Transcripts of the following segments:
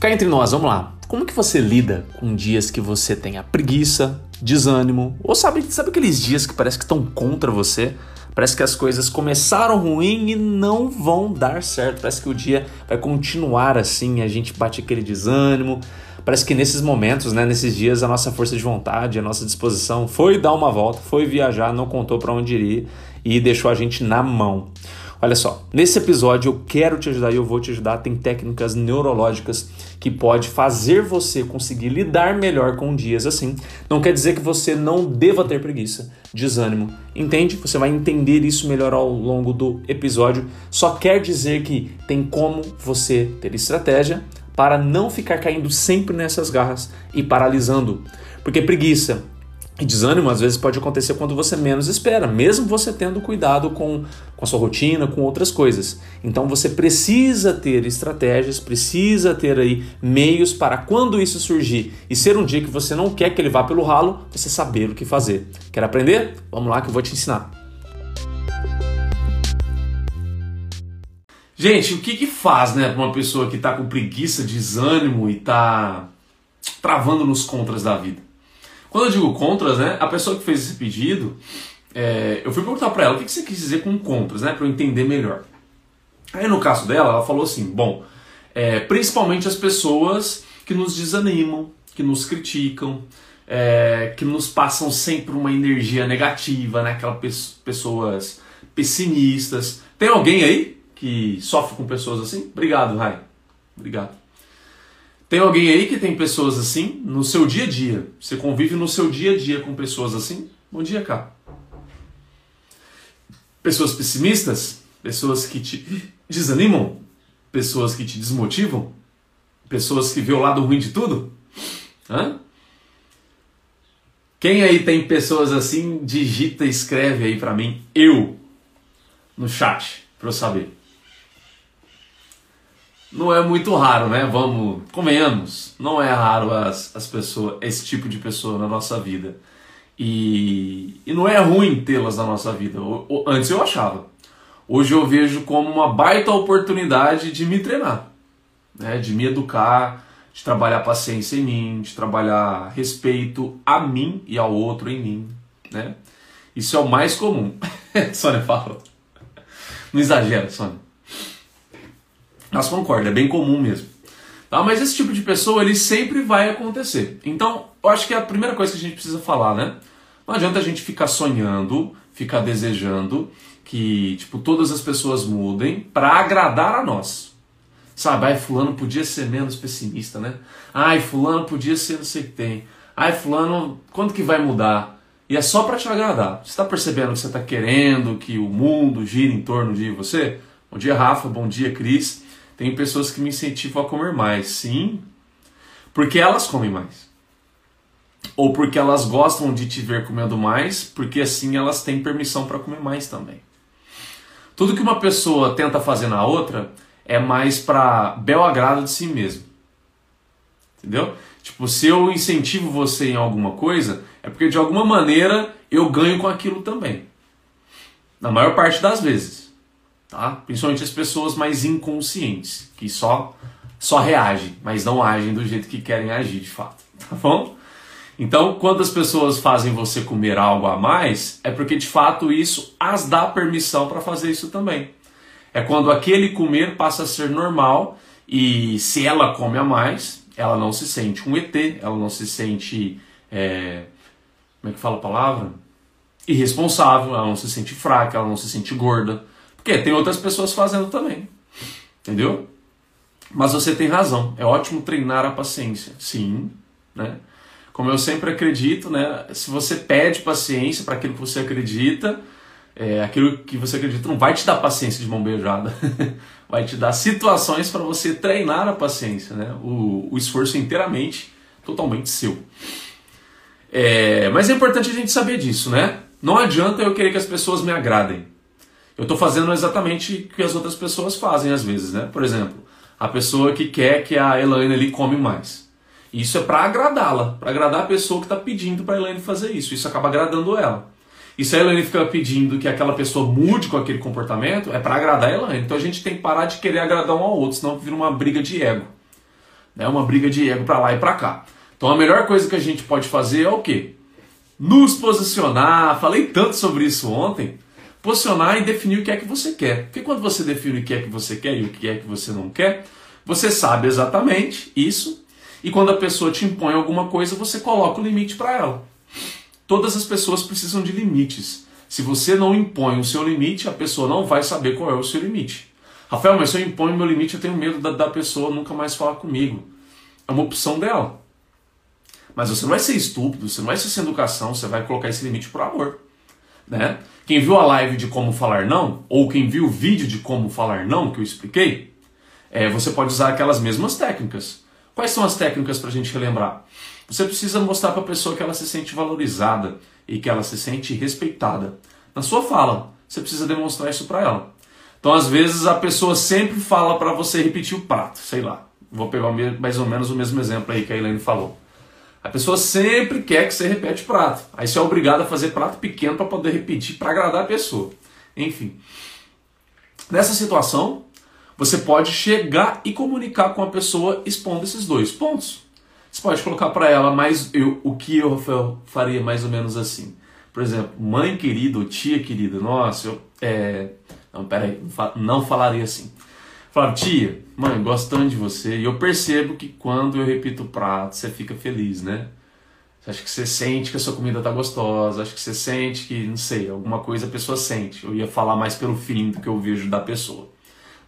Cá entre nós, vamos lá. Como que você lida com dias que você tenha preguiça, desânimo, ou sabe, sabe aqueles dias que parece que estão contra você? Parece que as coisas começaram ruim e não vão dar certo. Parece que o dia vai continuar assim, a gente bate aquele desânimo. Parece que nesses momentos, né, nesses dias, a nossa força de vontade, a nossa disposição foi dar uma volta, foi viajar, não contou para onde ir e deixou a gente na mão. Olha só, nesse episódio eu quero te ajudar e eu vou te ajudar. Tem técnicas neurológicas que pode fazer você conseguir lidar melhor com dias assim. Não quer dizer que você não deva ter preguiça, desânimo. Entende? Você vai entender isso melhor ao longo do episódio. Só quer dizer que tem como você ter estratégia para não ficar caindo sempre nessas garras e paralisando. Porque preguiça, e desânimo às vezes pode acontecer quando você menos espera, mesmo você tendo cuidado com, com a sua rotina, com outras coisas. Então você precisa ter estratégias, precisa ter aí meios para quando isso surgir e ser um dia que você não quer que ele vá pelo ralo, você saber o que fazer. Quer aprender? Vamos lá que eu vou te ensinar. Gente, o que que faz, né, para uma pessoa que está com preguiça, desânimo e está travando nos contras da vida? Quando eu digo contras, né, a pessoa que fez esse pedido, é, eu fui perguntar para ela o que, você quis dizer com contras, né, para eu entender melhor. Aí no caso dela, ela falou assim: bom, é, principalmente as pessoas que nos desanimam, que nos criticam, é, que nos passam sempre uma energia negativa, né, aquelas pessoas pessimistas. Tem alguém aí que sofre com pessoas assim? Obrigado, Rai. Obrigado. Tem alguém aí que tem pessoas assim no seu dia a dia? Você convive no seu dia a dia com pessoas assim? Bom dia, cá. Pessoas pessimistas? Pessoas que te desanimam? Pessoas que te desmotivam? Pessoas que vê o lado ruim de tudo? Hã? Quem aí tem pessoas assim, digita e escreve aí para mim, eu, no chat, para eu saber não é muito raro, né? Vamos, convenhamos, não é raro as, as pessoas, esse tipo de pessoa na nossa vida. E, e não é ruim tê-las na nossa vida. O, o, antes eu achava. Hoje eu vejo como uma baita oportunidade de me treinar, né? de me educar, de trabalhar paciência em mim, de trabalhar respeito a mim e ao outro em mim. Né? Isso é o mais comum. Sônia fala. Não exagera, Sônia. Mas concordo, é bem comum mesmo. Tá? Mas esse tipo de pessoa, ele sempre vai acontecer. Então, eu acho que é a primeira coisa que a gente precisa falar, né? Não adianta a gente ficar sonhando, ficar desejando que, tipo, todas as pessoas mudem para agradar a nós. Sabe, ai, fulano podia ser menos pessimista, né? Ai, fulano podia ser não sei o que tem. Ai, fulano, quando que vai mudar? E é só para te agradar. Você está percebendo que você está querendo que o mundo gire em torno de você? Bom dia, Rafa. Bom dia, Cris. Tem pessoas que me incentivam a comer mais, sim, porque elas comem mais. Ou porque elas gostam de te ver comendo mais, porque assim elas têm permissão para comer mais também. Tudo que uma pessoa tenta fazer na outra é mais para bel agrado de si mesmo. Entendeu? Tipo, se eu incentivo você em alguma coisa, é porque de alguma maneira eu ganho com aquilo também. Na maior parte das vezes tá? Principalmente as pessoas mais inconscientes, que só só reagem, mas não agem do jeito que querem agir de fato, tá bom? Então, quando as pessoas fazem você comer algo a mais, é porque de fato isso as dá permissão para fazer isso também. É quando aquele comer passa a ser normal e se ela come a mais, ela não se sente um ET, ela não se sente. É, como é que fala a palavra? Irresponsável, ela não se sente fraca, ela não se sente gorda. Porque tem outras pessoas fazendo também. Entendeu? Mas você tem razão. É ótimo treinar a paciência. Sim, né? Como eu sempre acredito, né? Se você pede paciência para aquilo que você acredita, é, aquilo que você acredita não vai te dar paciência de mão beijada. vai te dar situações para você treinar a paciência, né? O, o esforço inteiramente, totalmente seu. É, mas é importante a gente saber disso, né? Não adianta eu querer que as pessoas me agradem eu estou fazendo exatamente o que as outras pessoas fazem às vezes, né? Por exemplo, a pessoa que quer que a Elaine ali come mais. Isso é para agradá-la, para agradar a pessoa que está pedindo para a Elaine fazer isso. Isso acaba agradando ela. E se a Elaine fica pedindo que aquela pessoa mude com aquele comportamento, é para agradar a Elaine. Então a gente tem que parar de querer agradar um ao outro, senão vira uma briga de ego. É uma briga de ego para lá e para cá. Então a melhor coisa que a gente pode fazer é o quê? Nos posicionar. Falei tanto sobre isso ontem. Posicionar e definir o que é que você quer. Porque quando você define o que é que você quer e o que é que você não quer, você sabe exatamente isso. E quando a pessoa te impõe alguma coisa, você coloca o limite para ela. Todas as pessoas precisam de limites. Se você não impõe o seu limite, a pessoa não vai saber qual é o seu limite. Rafael, mas se eu imponho meu limite, eu tenho medo da, da pessoa nunca mais falar comigo. É uma opção dela. Mas você não vai ser estúpido, você não vai ser sem educação, você vai colocar esse limite por amor. Né? Quem viu a live de como falar não, ou quem viu o vídeo de como falar não que eu expliquei, é, você pode usar aquelas mesmas técnicas. Quais são as técnicas para a gente relembrar? Você precisa mostrar para a pessoa que ela se sente valorizada e que ela se sente respeitada. Na sua fala, você precisa demonstrar isso para ela. Então, às vezes, a pessoa sempre fala para você repetir o prato, sei lá. Vou pegar mais ou menos o mesmo exemplo aí que a Helene falou. A pessoa sempre quer que você repete prato. Aí você é obrigado a fazer prato pequeno para poder repetir para agradar a pessoa. Enfim. Nessa situação, você pode chegar e comunicar com a pessoa expondo esses dois pontos. Você pode colocar para ela mais eu, o que eu faria mais ou menos assim. Por exemplo, mãe querida ou tia querida, nossa, eu. É... Não, peraí, não falaria assim. Falaram, tia, mãe, gosto tanto de você. E eu percebo que quando eu repito o prato, você fica feliz, né? Acho que você sente que a sua comida tá gostosa, acho que você sente que, não sei, alguma coisa a pessoa sente. Eu ia falar mais pelo feeling do que eu vejo da pessoa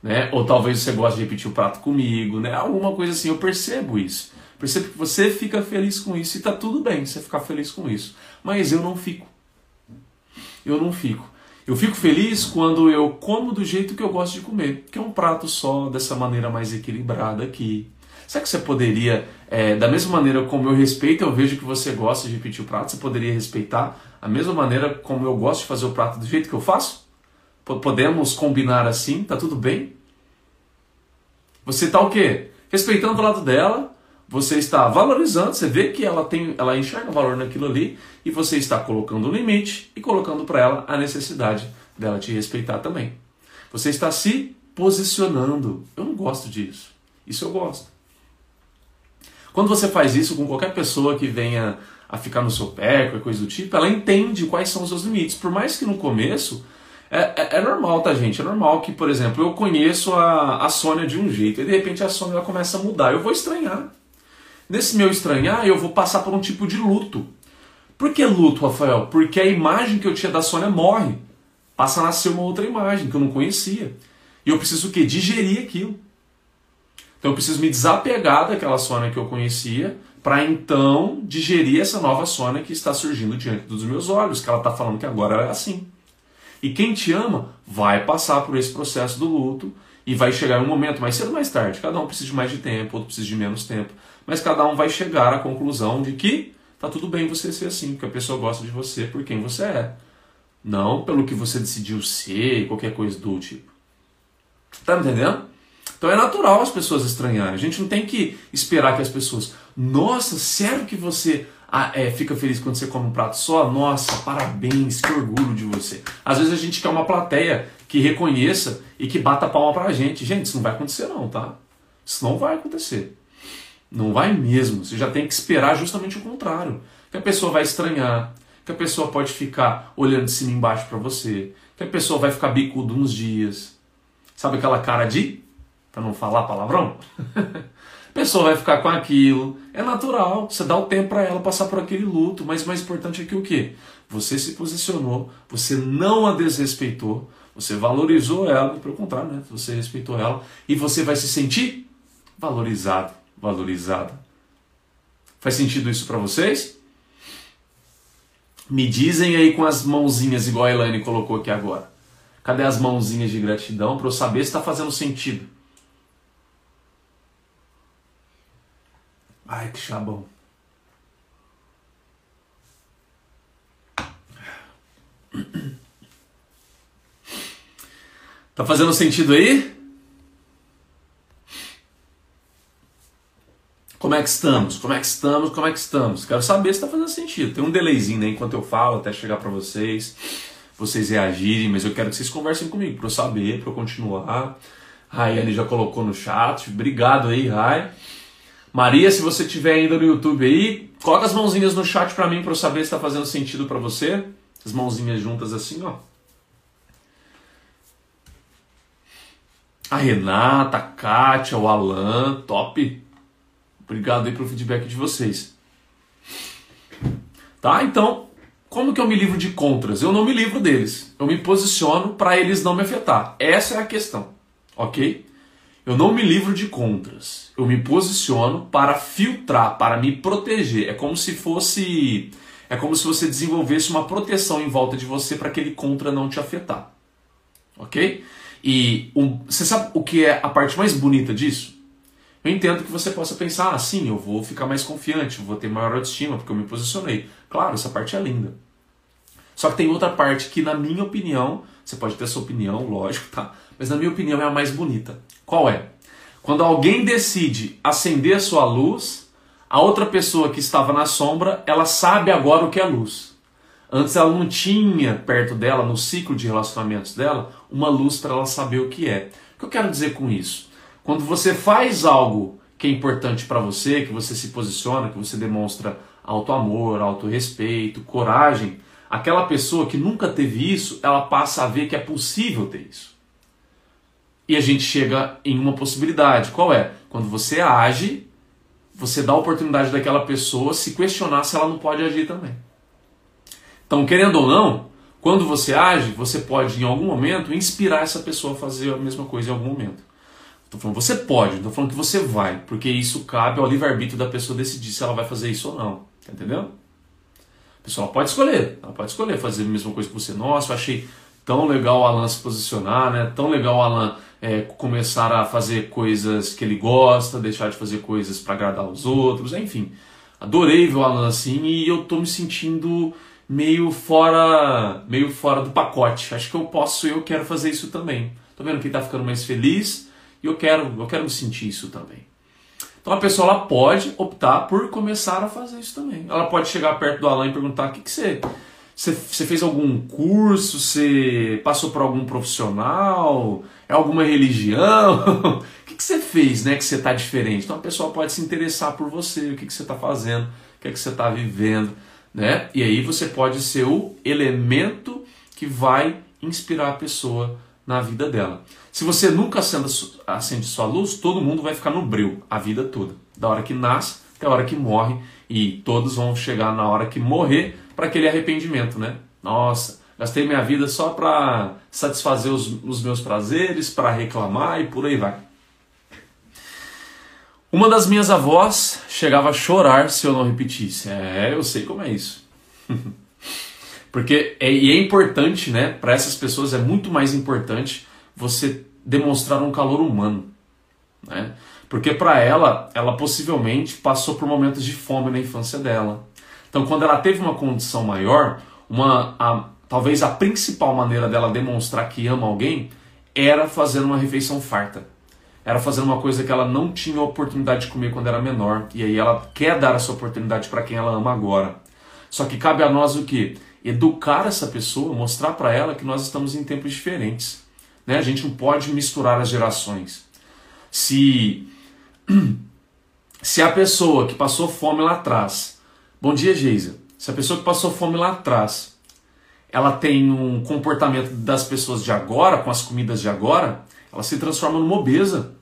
né? Ou talvez você goste de repetir o prato comigo, né? Alguma coisa assim, eu percebo isso. Percebo que você fica feliz com isso e tá tudo bem você ficar feliz com isso. Mas eu não fico. Eu não fico. Eu fico feliz quando eu como do jeito que eu gosto de comer, que é um prato só, dessa maneira mais equilibrada aqui. Será que você poderia, é, da mesma maneira como eu respeito, eu vejo que você gosta de repetir o prato, você poderia respeitar a mesma maneira como eu gosto de fazer o prato do jeito que eu faço? Podemos combinar assim? Tá tudo bem? Você está o quê? Respeitando o lado dela, você está valorizando, você vê que ela tem, ela enxerga valor naquilo ali e você está colocando um limite e colocando para ela a necessidade dela te respeitar também. Você está se posicionando. Eu não gosto disso. Isso eu gosto. Quando você faz isso com qualquer pessoa que venha a ficar no seu pé, qualquer coisa do tipo, ela entende quais são os seus limites. Por mais que no começo é, é, é, normal, tá, gente? É normal que, por exemplo, eu conheço a, a Sônia de um jeito e de repente a Sônia ela começa a mudar. Eu vou estranhar. Nesse meu estranhar, eu vou passar por um tipo de luto. Por que luto, Rafael? Porque a imagem que eu tinha da Sônia morre. Passa a nascer uma outra imagem que eu não conhecia. E eu preciso o quê? Digerir aquilo. Então eu preciso me desapegar daquela Sônia que eu conhecia para então digerir essa nova Sônia que está surgindo diante dos meus olhos, que ela está falando que agora é assim. E quem te ama vai passar por esse processo do luto e vai chegar um momento mais cedo ou mais tarde. Cada um precisa de mais de tempo, outro precisa de menos tempo. Mas cada um vai chegar à conclusão de que tá tudo bem você ser assim, porque a pessoa gosta de você por quem você é. Não pelo que você decidiu ser, qualquer coisa do tipo. Tá entendendo? Então é natural as pessoas estranharem. A gente não tem que esperar que as pessoas. Nossa, sério que você ah, é, fica feliz quando você come um prato só, nossa, parabéns, que orgulho de você. Às vezes a gente quer uma plateia que reconheça e que bata palma pra gente. Gente, isso não vai acontecer não, tá? Isso não vai acontecer. Não vai mesmo. Você já tem que esperar justamente o contrário. Que a pessoa vai estranhar, que a pessoa pode ficar olhando de cima embaixo para você, que a pessoa vai ficar bicudo uns dias. Sabe aquela cara de, para não falar palavrão? A pessoa vai ficar com aquilo. É natural, você dá o tempo para ela passar por aquele luto, mas mais importante é que o quê? Você se posicionou, você não a desrespeitou, você valorizou ela, pelo contrário, né? Você respeitou ela e você vai se sentir valorizado, valorizada. Faz sentido isso para vocês? Me dizem aí com as mãozinhas, igual a Elaine colocou aqui agora. Cadê as mãozinhas de gratidão para eu saber se está fazendo sentido? Ai, que chabão. Tá fazendo sentido aí? Como é que estamos? Como é que estamos? Como é que estamos? Quero saber se está fazendo sentido. Tem um delayzinho né, enquanto eu falo até chegar para vocês, vocês reagirem, mas eu quero que vocês conversem comigo para eu saber, para eu continuar. A Rayane já colocou no chat. Obrigado aí, Rai. Maria, se você estiver ainda no YouTube aí, coloca as mãozinhas no chat para mim para eu saber se está fazendo sentido para você. As mãozinhas juntas assim, ó. A Renata, a Kátia, o Alan, top. Obrigado aí pelo feedback de vocês. Tá? Então, como que eu me livro de contras? Eu não me livro deles. Eu me posiciono para eles não me afetar. Essa é a questão. OK? Eu não me livro de contras. Eu me posiciono para filtrar, para me proteger. É como se fosse. É como se você desenvolvesse uma proteção em volta de você para aquele contra não te afetar. Ok? E um, você sabe o que é a parte mais bonita disso? Eu entendo que você possa pensar assim, eu vou ficar mais confiante, vou ter maior autoestima porque eu me posicionei. Claro, essa parte é linda. Só que tem outra parte que, na minha opinião, você pode ter sua opinião, lógico, tá? Mas na minha opinião é a mais bonita. Qual é? Quando alguém decide acender a sua luz, a outra pessoa que estava na sombra, ela sabe agora o que é luz. Antes ela não tinha perto dela, no ciclo de relacionamentos dela, uma luz para ela saber o que é. O que eu quero dizer com isso? Quando você faz algo que é importante para você, que você se posiciona, que você demonstra auto amor, auto respeito, coragem, aquela pessoa que nunca teve isso, ela passa a ver que é possível ter isso. E a gente chega em uma possibilidade. Qual é? Quando você age, você dá a oportunidade daquela pessoa se questionar se ela não pode agir também. Então, querendo ou não, quando você age, você pode em algum momento inspirar essa pessoa a fazer a mesma coisa em algum momento. Estou falando você pode, estou falando que você vai, porque isso cabe ao livre-arbítrio da pessoa decidir se ela vai fazer isso ou não. Tá entendendo? A pessoa pode escolher, ela pode escolher fazer a mesma coisa que você. Nossa, eu achei tão legal o Alan se posicionar, né? Tão legal o Alan é, começar a fazer coisas que ele gosta, deixar de fazer coisas para agradar os outros, enfim. Adorei ver o Alan assim e eu tô me sentindo meio fora, meio fora do pacote. Acho que eu posso, eu quero fazer isso também. Tô vendo que tá ficando mais feliz e eu quero, eu quero me sentir isso também. Então a pessoa ela pode optar por começar a fazer isso também. Ela pode chegar perto do Alan e perguntar: o que, que você você, fez algum curso? Você passou por algum profissional? É alguma religião? o que, que você fez né, que você está diferente? Então a pessoa pode se interessar por você, o que, que você está fazendo, o que, que você está vivendo. Né? E aí você pode ser o elemento que vai inspirar a pessoa na vida dela. Se você nunca acende, sua luz, todo mundo vai ficar no breu a vida toda. Da hora que nasce até a hora que morre. E todos vão chegar na hora que morrer para aquele arrependimento, né? Nossa, gastei minha vida só para satisfazer os, os meus prazeres, para reclamar e por aí vai. Uma das minhas avós chegava a chorar se eu não repetisse. É, eu sei como é isso. Porque é, e é importante, né? Para essas pessoas é muito mais importante você demonstrar um calor humano, né? Porque para ela, ela possivelmente passou por momentos de fome na infância dela. Então, quando ela teve uma condição maior, uma, a, talvez a principal maneira dela demonstrar que ama alguém era fazendo uma refeição farta. Era fazendo uma coisa que ela não tinha oportunidade de comer quando era menor. E aí ela quer dar essa oportunidade para quem ela ama agora. Só que cabe a nós o que? Educar essa pessoa, mostrar para ela que nós estamos em tempos diferentes. Né? A gente não pode misturar as gerações. Se, se a pessoa que passou fome lá atrás Bom dia, Geisa. Se a pessoa que passou fome lá atrás, ela tem um comportamento das pessoas de agora, com as comidas de agora, ela se transforma numa obesa.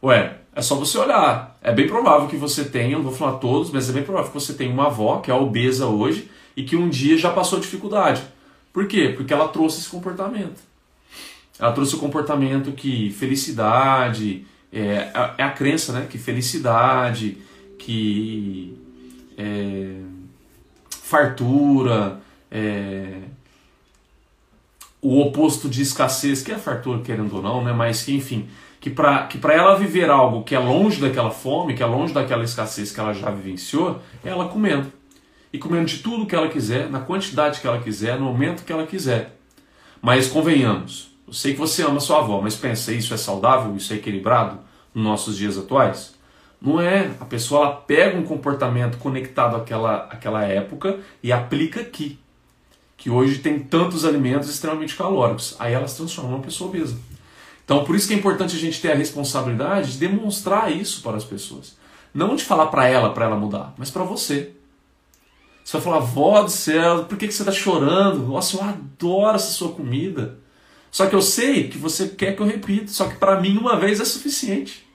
Ué, é só você olhar. É bem provável que você tenha, não vou falar todos, mas é bem provável que você tenha uma avó que é obesa hoje e que um dia já passou dificuldade. Por quê? Porque ela trouxe esse comportamento. Ela trouxe o comportamento que felicidade, é, é a crença, né? Que felicidade, que é, fartura, é, o oposto de escassez, que é fartura, querendo ou não, né? mas que, enfim, que para que ela viver algo que é longe daquela fome, que é longe daquela escassez que ela já vivenciou, é ela comendo. E comendo de tudo que ela quiser, na quantidade que ela quiser, no momento que ela quiser. Mas convenhamos, eu sei que você ama sua avó, mas pensa, isso é saudável, isso é equilibrado nos nossos dias atuais? Não é. A pessoa ela pega um comportamento conectado àquela, àquela época e aplica aqui. Que hoje tem tantos alimentos extremamente calóricos. Aí ela se transforma numa pessoa obesa. Então, por isso que é importante a gente ter a responsabilidade de demonstrar isso para as pessoas. Não de falar para ela, para ela mudar, mas para você. Você vai falar, vó do céu, por que, que você está chorando? Nossa, eu adoro essa sua comida. Só que eu sei que você quer que eu repita, só que para mim uma vez é suficiente.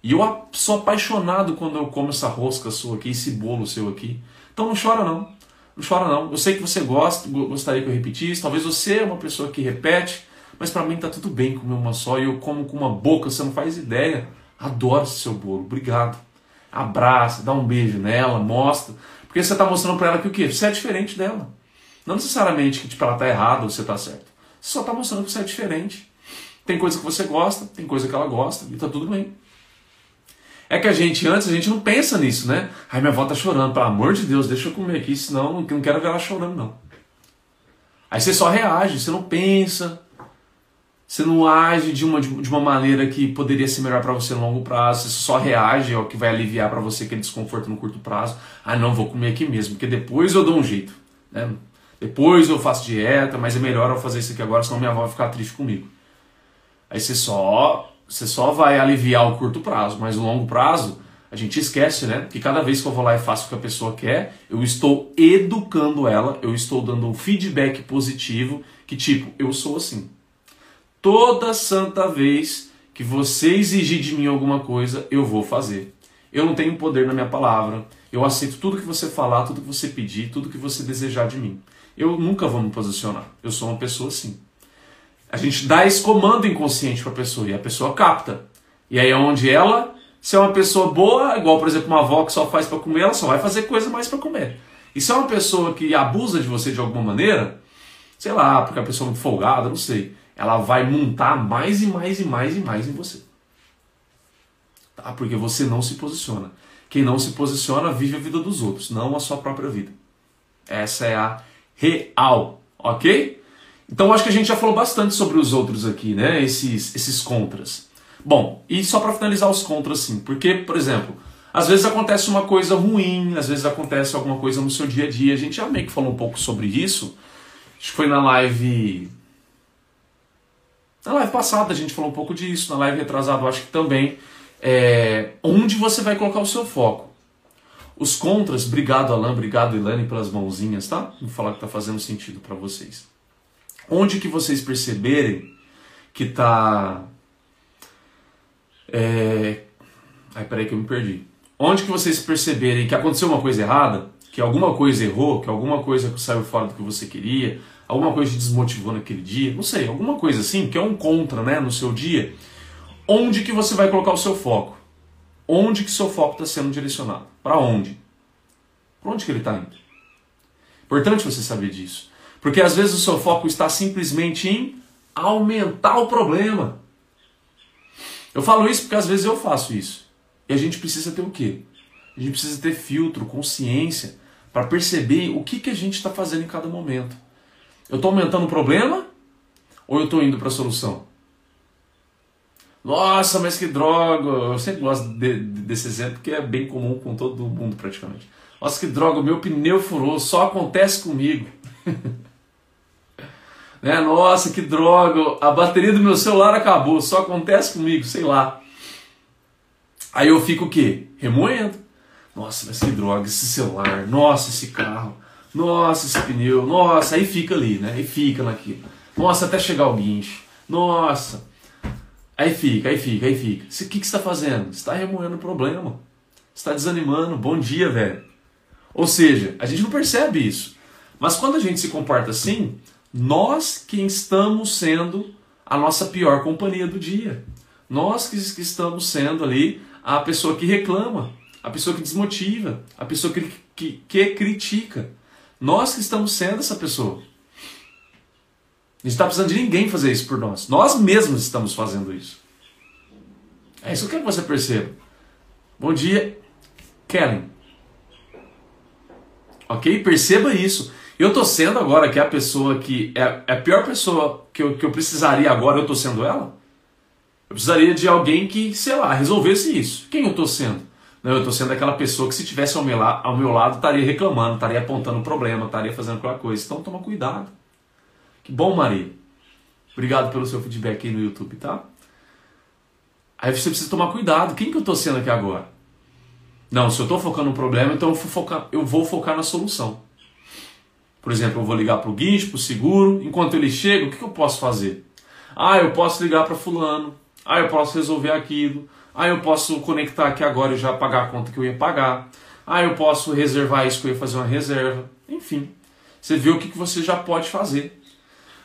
E eu sou apaixonado quando eu como essa rosca sua aqui, esse bolo seu aqui. Então não chora não. Não chora não. Eu sei que você gosta, gostaria que eu repetisse. Talvez você é uma pessoa que repete, mas para mim tá tudo bem comer uma só e eu como com uma boca, você não faz ideia. Adoro esse seu bolo. Obrigado. Abraça, dá um beijo nela, mostra. Porque você está mostrando para ela que o quê? Você é diferente dela. Não necessariamente que tipo, ela está errada ou você está certo. Você só está mostrando que você é diferente. Tem coisa que você gosta, tem coisa que ela gosta, e tá tudo bem. É que a gente, antes, a gente não pensa nisso, né? Ai, minha avó tá chorando, pelo amor de Deus, deixa eu comer aqui, senão não quero ver ela chorando, não. Aí você só reage, você não pensa, você não age de uma, de uma maneira que poderia ser melhor para você no longo prazo, você só reage ao que vai aliviar para você aquele desconforto no curto prazo. Ah, não, vou comer aqui mesmo, porque depois eu dou um jeito. Né? Depois eu faço dieta, mas é melhor eu fazer isso aqui agora, senão minha avó vai ficar triste comigo. Aí você só, você só vai aliviar o curto prazo, mas o longo prazo, a gente esquece, né? Que cada vez que eu vou lá e faço o que a pessoa quer, eu estou educando ela, eu estou dando um feedback positivo, que tipo, eu sou assim. Toda santa vez que você exigir de mim alguma coisa, eu vou fazer. Eu não tenho poder na minha palavra. Eu aceito tudo que você falar, tudo que você pedir, tudo que você desejar de mim eu nunca vou me posicionar. Eu sou uma pessoa assim. A gente dá esse comando inconsciente para a pessoa e a pessoa capta. E aí é onde ela, se é uma pessoa boa, igual por exemplo uma avó que só faz para comer, ela só vai fazer coisa mais para comer. E se é uma pessoa que abusa de você de alguma maneira, sei lá, porque a pessoa é muito folgada, não sei, ela vai montar mais e mais e mais e mais em você. Tá? Porque você não se posiciona. Quem não se posiciona vive a vida dos outros, não a sua própria vida. Essa é a real, ok? Então acho que a gente já falou bastante sobre os outros aqui, né? Esses, esses contras. Bom, e só para finalizar os contras, sim, porque, por exemplo, às vezes acontece uma coisa ruim, às vezes acontece alguma coisa no seu dia a dia. A gente já meio que falou um pouco sobre isso. Acho que foi na live. Na live passada a gente falou um pouco disso, na live retrasada acho que também. É... Onde você vai colocar o seu foco? Os contras, obrigado Alan, obrigado Ilane pelas mãozinhas, tá? Vou falar que tá fazendo sentido para vocês. Onde que vocês perceberem que tá. É... Ai, peraí que eu me perdi. Onde que vocês perceberem que aconteceu uma coisa errada, que alguma coisa errou, que alguma coisa saiu fora do que você queria, alguma coisa te desmotivou naquele dia, não sei, alguma coisa assim, que é um contra, né, no seu dia, onde que você vai colocar o seu foco? Onde que seu foco está sendo direcionado? Para onde? Para onde que ele está indo? Importante você saber disso. Porque às vezes o seu foco está simplesmente em aumentar o problema. Eu falo isso porque às vezes eu faço isso. E a gente precisa ter o quê? A gente precisa ter filtro, consciência, para perceber o que, que a gente está fazendo em cada momento. Eu estou aumentando o problema ou eu estou indo para a solução? Nossa, mas que droga! Eu sempre gosto de, de, desse exemplo que é bem comum com todo mundo praticamente. Nossa, que droga, meu pneu furou, só acontece comigo. né? Nossa, que droga, a bateria do meu celular acabou, só acontece comigo, sei lá. Aí eu fico o quê? Remoendo. Nossa, mas que droga, esse celular, nossa, esse carro, nossa, esse pneu, nossa, aí fica ali, né? Aí fica naquilo. Nossa, até chegar o guincho. Nossa. Aí fica, aí fica, aí fica. O que, que você está fazendo? Você está remoendo o problema. Você está desanimando. Bom dia, velho. Ou seja, a gente não percebe isso. Mas quando a gente se comporta assim, nós que estamos sendo a nossa pior companhia do dia. Nós que estamos sendo ali a pessoa que reclama, a pessoa que desmotiva, a pessoa que, que, que critica. Nós que estamos sendo essa pessoa. A gente está precisando de ninguém fazer isso por nós. Nós mesmos estamos fazendo isso. É isso que eu quero que você perceba. Bom dia, Kellen. Ok? Perceba isso. Eu estou sendo agora que é a pessoa que é, é a pior pessoa que eu, que eu precisaria agora, eu estou sendo ela? Eu precisaria de alguém que, sei lá, resolvesse isso. Quem eu estou sendo? Não, eu estou sendo aquela pessoa que se tivesse ao meu, ao meu lado estaria reclamando, estaria apontando o problema, estaria fazendo aquela coisa. Então toma cuidado. Que bom, Maria. Obrigado pelo seu feedback aí no YouTube, tá? Aí você precisa tomar cuidado. Quem que eu estou sendo aqui agora? Não, se eu estou focando no problema, então eu vou focar, eu vou focar na solução. Por exemplo, eu vou ligar para o guincho, para o seguro. Enquanto ele chega, o que, que eu posso fazer? Ah, eu posso ligar para fulano. Ah, eu posso resolver aquilo. Ah, eu posso conectar aqui agora e já pagar a conta que eu ia pagar. Ah, eu posso reservar isso que eu ia fazer uma reserva. Enfim, você vê o que, você já pode fazer.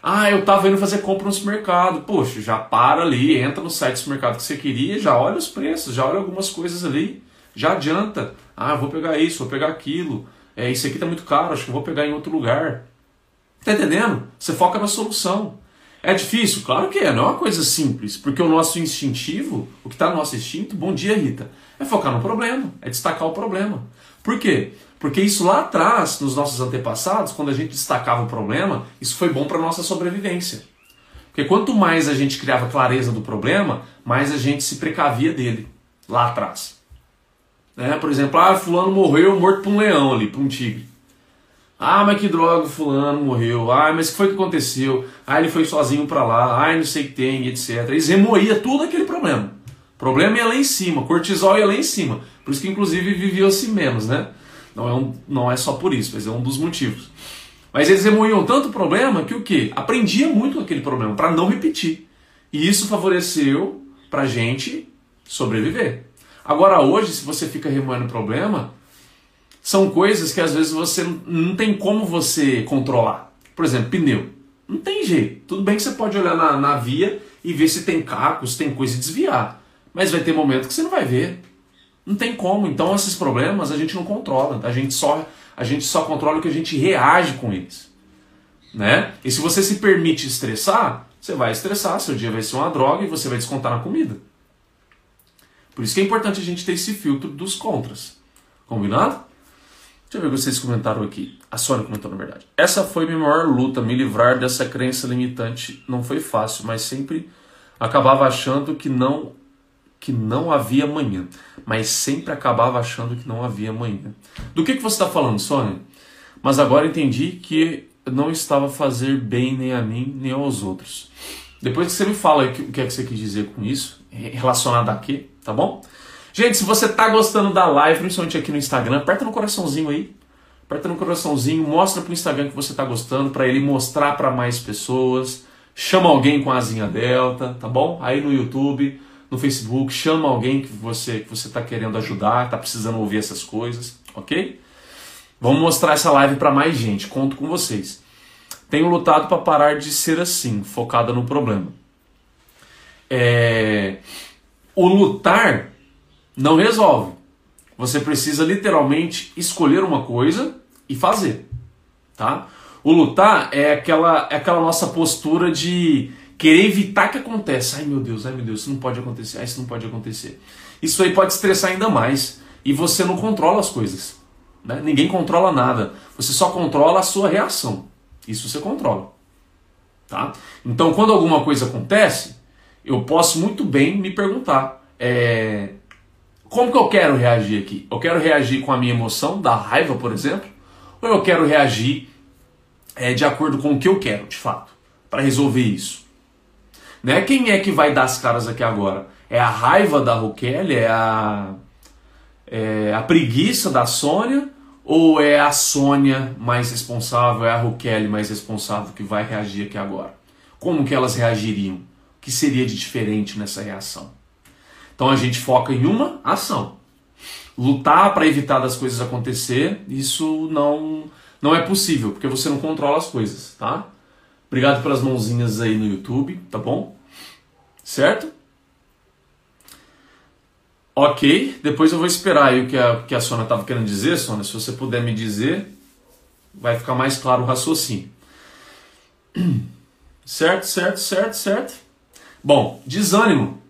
Ah, eu estava indo fazer compra no supermercado. Poxa, já para ali, entra no site do supermercado que você queria, já olha os preços, já olha algumas coisas ali, já adianta. Ah, vou pegar isso, vou pegar aquilo. É, isso aqui tá muito caro, acho que vou pegar em outro lugar. Tá entendendo? Você foca na solução. É difícil? Claro que é, não é uma coisa simples, porque o nosso instintivo, o que está no nosso instinto, bom dia Rita, é focar no problema, é destacar o problema. Por quê? Porque isso lá atrás, nos nossos antepassados, quando a gente destacava o problema, isso foi bom para nossa sobrevivência. Porque quanto mais a gente criava clareza do problema, mais a gente se precavia dele lá atrás. Né? Por exemplo, ah, fulano morreu morto por um leão ali, por um tigre. Ah, mas que droga, fulano morreu. Ah, mas o que foi que aconteceu? Ah, ele foi sozinho para lá. Ah, não sei o que tem, etc. Eles remoía tudo aquele problema. O problema ia lá em cima, cortisol ia lá em cima. Por isso que inclusive viviam-se menos, né? Não é, um, não é só por isso, mas é um dos motivos. Mas eles remoíam tanto o problema que o quê? Aprendia muito aquele problema, para não repetir. E isso favoreceu pra gente sobreviver. Agora hoje, se você fica remoendo o problema, são coisas que às vezes você não tem como você controlar. Por exemplo, pneu. Não tem jeito. Tudo bem que você pode olhar na, na via e ver se tem cacos, tem coisa e desviar. Mas vai ter momento que você não vai ver. Não tem como. Então esses problemas a gente não controla. A gente só, a gente só controla o que a gente reage com eles. Né? E se você se permite estressar, você vai estressar, seu dia vai ser uma droga e você vai descontar na comida. Por isso que é importante a gente ter esse filtro dos contras. Combinado? Deixa eu ver o que vocês comentaram aqui. A Sônia comentou, na verdade. Essa foi minha maior luta, me livrar dessa crença limitante. Não foi fácil, mas sempre acabava achando que não que não havia amanhã, mas sempre acabava achando que não havia amanhã. Do que, que você está falando, Sônia? Mas agora entendi que não estava a fazer bem nem a mim nem aos outros. Depois que você me fala o que é que você quis dizer com isso, relacionado a quê, tá bom? Gente, se você tá gostando da live, principalmente aqui no Instagram, aperta no coraçãozinho aí. Aperta no coraçãozinho, mostra pro Instagram que você tá gostando, para ele mostrar para mais pessoas. Chama alguém com a asinha delta, tá bom? Aí no YouTube, no Facebook, chama alguém que você que você tá querendo ajudar, tá precisando ouvir essas coisas, ok? Vamos mostrar essa live para mais gente, conto com vocês. Tenho lutado para parar de ser assim, focada no problema. É... O lutar não resolve. Você precisa literalmente escolher uma coisa e fazer, tá? O lutar é aquela, é aquela nossa postura de querer evitar que aconteça. Ai meu Deus, ai meu Deus, isso não pode acontecer, isso não pode acontecer. Isso aí pode estressar ainda mais e você não controla as coisas. Né? Ninguém controla nada. Você só controla a sua reação. Isso você controla. Tá? Então, quando alguma coisa acontece, eu posso muito bem me perguntar: é, como que eu quero reagir aqui? Eu quero reagir com a minha emoção, da raiva, por exemplo, ou eu quero reagir é, de acordo com o que eu quero, de fato, para resolver isso? Né? Quem é que vai dar as caras aqui agora? É a raiva da Raquel? É a, é a preguiça da Sônia? Ou é a Sônia mais responsável, é a Raquel mais responsável que vai reagir aqui agora? Como que elas reagiriam? O que seria de diferente nessa reação? Então a gente foca em uma ação. Lutar para evitar das coisas acontecer, isso não não é possível, porque você não controla as coisas, tá? Obrigado pelas mãozinhas aí no YouTube, tá bom? Certo? Ok, depois eu vou esperar aí o que a, que a Sônia estava querendo dizer, Sônia. Se você puder me dizer, vai ficar mais claro o raciocínio. Certo, certo, certo, certo. Bom, desânimo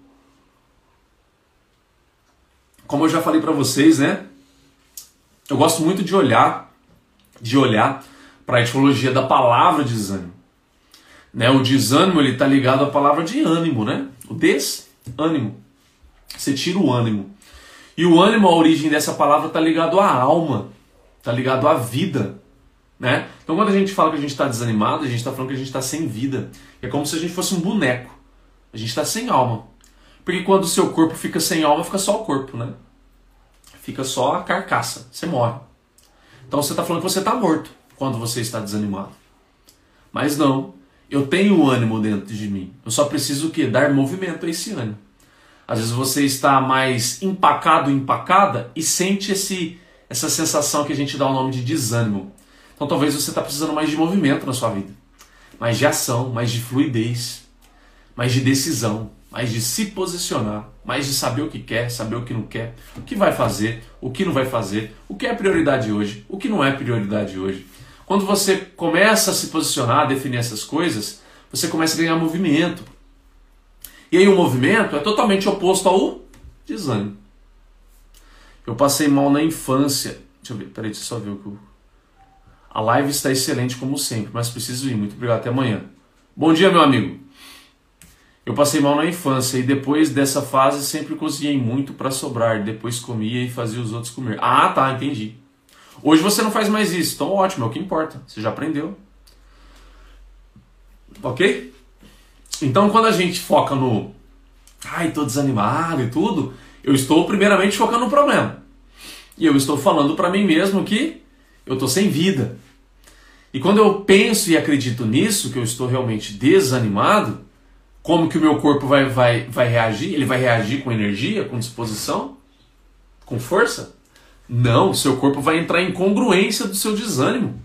como eu já falei para vocês, né? Eu gosto muito de olhar, de olhar para a etimologia da palavra desânimo. Né? O desânimo ele está ligado à palavra de ânimo, né? O desânimo. Você tira o ânimo. E o ânimo, a origem dessa palavra está ligado à alma, está ligado à vida, né? Então quando a gente fala que a gente está desanimado, a gente está falando que a gente está sem vida. É como se a gente fosse um boneco. A gente está sem alma. Porque quando o seu corpo fica sem alma, fica só o corpo, né? fica só a carcaça, você morre. Então você está falando que você está morto quando você está desanimado. Mas não, eu tenho ânimo dentro de mim. Eu só preciso o quê? Dar movimento a esse ânimo. Às vezes você está mais empacado, empacada e sente esse, essa sensação que a gente dá o nome de desânimo. Então talvez você está precisando mais de movimento na sua vida, mais de ação, mais de fluidez, mais de decisão, mais de se posicionar, mais de saber o que quer, saber o que não quer, o que vai fazer, o que não vai fazer, o que é prioridade hoje, o que não é prioridade hoje. Quando você começa a se posicionar, a definir essas coisas, você começa a ganhar movimento. E aí o movimento é totalmente oposto ao desânimo. Eu passei mal na infância. Deixa eu ver, peraí, deixa eu só ver o que eu... A live está excelente como sempre, mas preciso ir. Muito obrigado, até amanhã. Bom dia, meu amigo. Eu passei mal na infância e depois dessa fase sempre cozinhei muito para sobrar, depois comia e fazia os outros comer. Ah, tá, entendi. Hoje você não faz mais isso, então ótimo, é o que importa. Você já aprendeu. Ok? Então quando a gente foca no ai, tô desanimado e tudo, eu estou primeiramente focando no problema. E eu estou falando para mim mesmo que eu tô sem vida. E quando eu penso e acredito nisso, que eu estou realmente desanimado, como que o meu corpo vai, vai, vai reagir? Ele vai reagir com energia, com disposição? Com força? Não, seu corpo vai entrar em congruência do seu desânimo.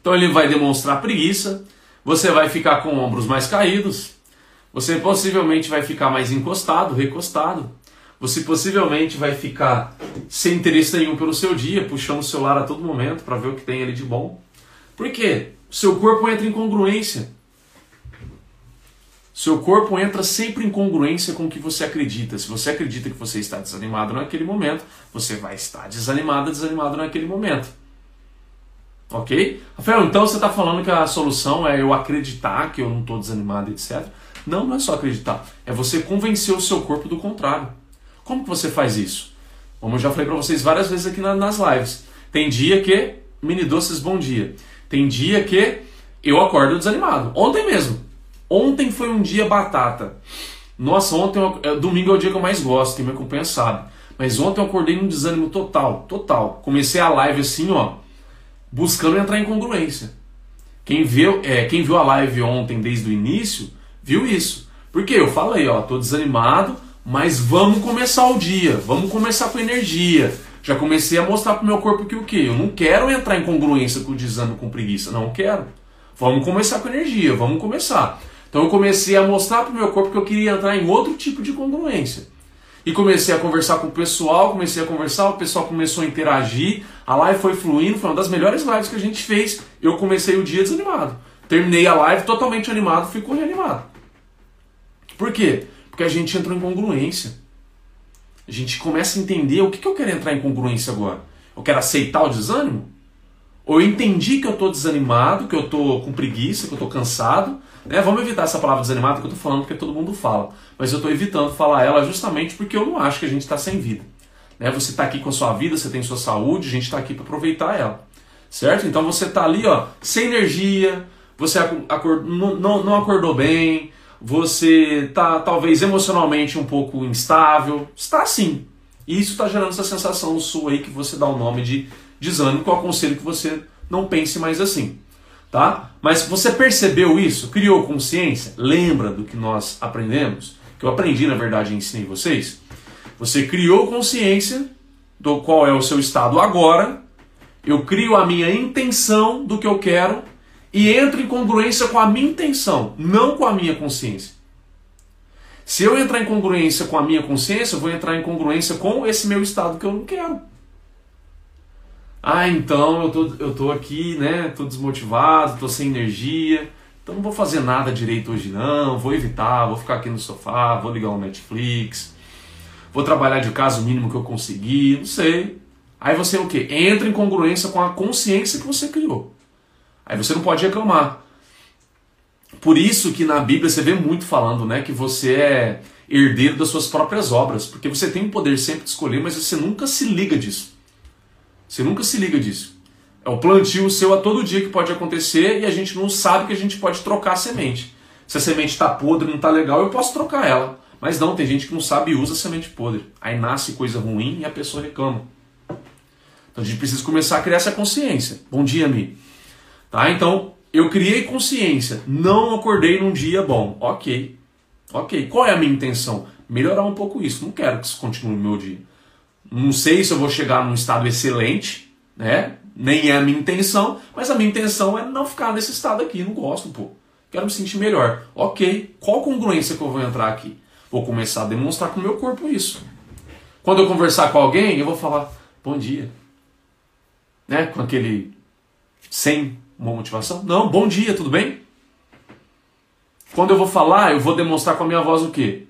Então ele vai demonstrar preguiça, você vai ficar com ombros mais caídos, você possivelmente vai ficar mais encostado, recostado, você possivelmente vai ficar sem interesse nenhum pelo seu dia, puxando o celular a todo momento para ver o que tem ali de bom. Por quê? Seu corpo entra em congruência. Seu corpo entra sempre em congruência com o que você acredita. Se você acredita que você está desanimado naquele momento, você vai estar desanimado, desanimado naquele momento. Ok? Rafael, então você está falando que a solução é eu acreditar que eu não estou desanimado, etc. Não, não é só acreditar. É você convencer o seu corpo do contrário. Como que você faz isso? Como eu já falei para vocês várias vezes aqui nas lives. Tem dia que, mini doces, bom dia. Tem dia que eu acordo desanimado. Ontem mesmo. Ontem foi um dia batata. Nossa, ontem, é, domingo é o dia que eu mais gosto, quem me acompanha sabe. Mas ontem eu acordei num desânimo total, total. Comecei a live assim, ó, buscando entrar em congruência. Quem viu, é, quem viu a live ontem desde o início, viu isso. Porque eu falei, ó, tô desanimado, mas vamos começar o dia, vamos começar com energia. Já comecei a mostrar pro meu corpo que o quê? Eu não quero entrar em congruência com o desânimo, com preguiça, não quero. Vamos começar com energia, vamos começar. Então eu comecei a mostrar para o meu corpo que eu queria entrar em outro tipo de congruência. E comecei a conversar com o pessoal, comecei a conversar, o pessoal começou a interagir, a live foi fluindo, foi uma das melhores lives que a gente fez. Eu comecei o dia desanimado. Terminei a live totalmente animado, fui reanimado. Por quê? Porque a gente entrou em congruência. A gente começa a entender o que, que eu quero entrar em congruência agora. Eu quero aceitar o desânimo? Ou eu entendi que eu estou desanimado, que eu estou com preguiça, que eu estou cansado, né? Vamos evitar essa palavra desanimado que eu estou falando porque todo mundo fala. Mas eu estou evitando falar ela justamente porque eu não acho que a gente está sem vida. Né? Você está aqui com a sua vida, você tem sua saúde, a gente está aqui para aproveitar ela. Certo? Então você está ali ó, sem energia, você não, não, acordou bem, você está talvez emocionalmente um pouco instável. Está assim. E isso está gerando essa sensação sua aí que você dá o nome de desânimo, que eu aconselho que você não pense mais assim tá? Mas você percebeu isso? Criou consciência? Lembra do que nós aprendemos? Que eu aprendi, na verdade, e ensinei vocês? Você criou consciência do qual é o seu estado agora, eu crio a minha intenção do que eu quero e entro em congruência com a minha intenção, não com a minha consciência. Se eu entrar em congruência com a minha consciência, eu vou entrar em congruência com esse meu estado que eu não quero. Ah, então eu tô, eu tô aqui, né? Tô desmotivado, tô sem energia, então não vou fazer nada direito hoje não, vou evitar, vou ficar aqui no sofá, vou ligar o Netflix, vou trabalhar de casa o mínimo que eu conseguir, não sei. Aí você o quê? Entra em congruência com a consciência que você criou. Aí você não pode reclamar. Por isso que na Bíblia você vê muito falando, né, que você é herdeiro das suas próprias obras, porque você tem o poder sempre de escolher, mas você nunca se liga disso. Você nunca se liga disso. É o plantio seu a todo dia que pode acontecer e a gente não sabe que a gente pode trocar a semente. Se a semente está podre, não está legal, eu posso trocar ela. Mas não, tem gente que não sabe e usa semente podre. Aí nasce coisa ruim e a pessoa reclama. Então a gente precisa começar a criar essa consciência. Bom dia, Mi. Tá? Então, eu criei consciência. Não acordei num dia bom. Ok. Ok. Qual é a minha intenção? Melhorar um pouco isso. Não quero que isso continue no meu dia. Não sei se eu vou chegar num estado excelente, né? Nem é a minha intenção, mas a minha intenção é não ficar nesse estado aqui. Não gosto, pô. Quero me sentir melhor. Ok. Qual congruência que eu vou entrar aqui? Vou começar a demonstrar com o meu corpo isso. Quando eu conversar com alguém, eu vou falar bom dia. Né? Com aquele sem uma motivação. Não, bom dia, tudo bem? Quando eu vou falar, eu vou demonstrar com a minha voz o quê?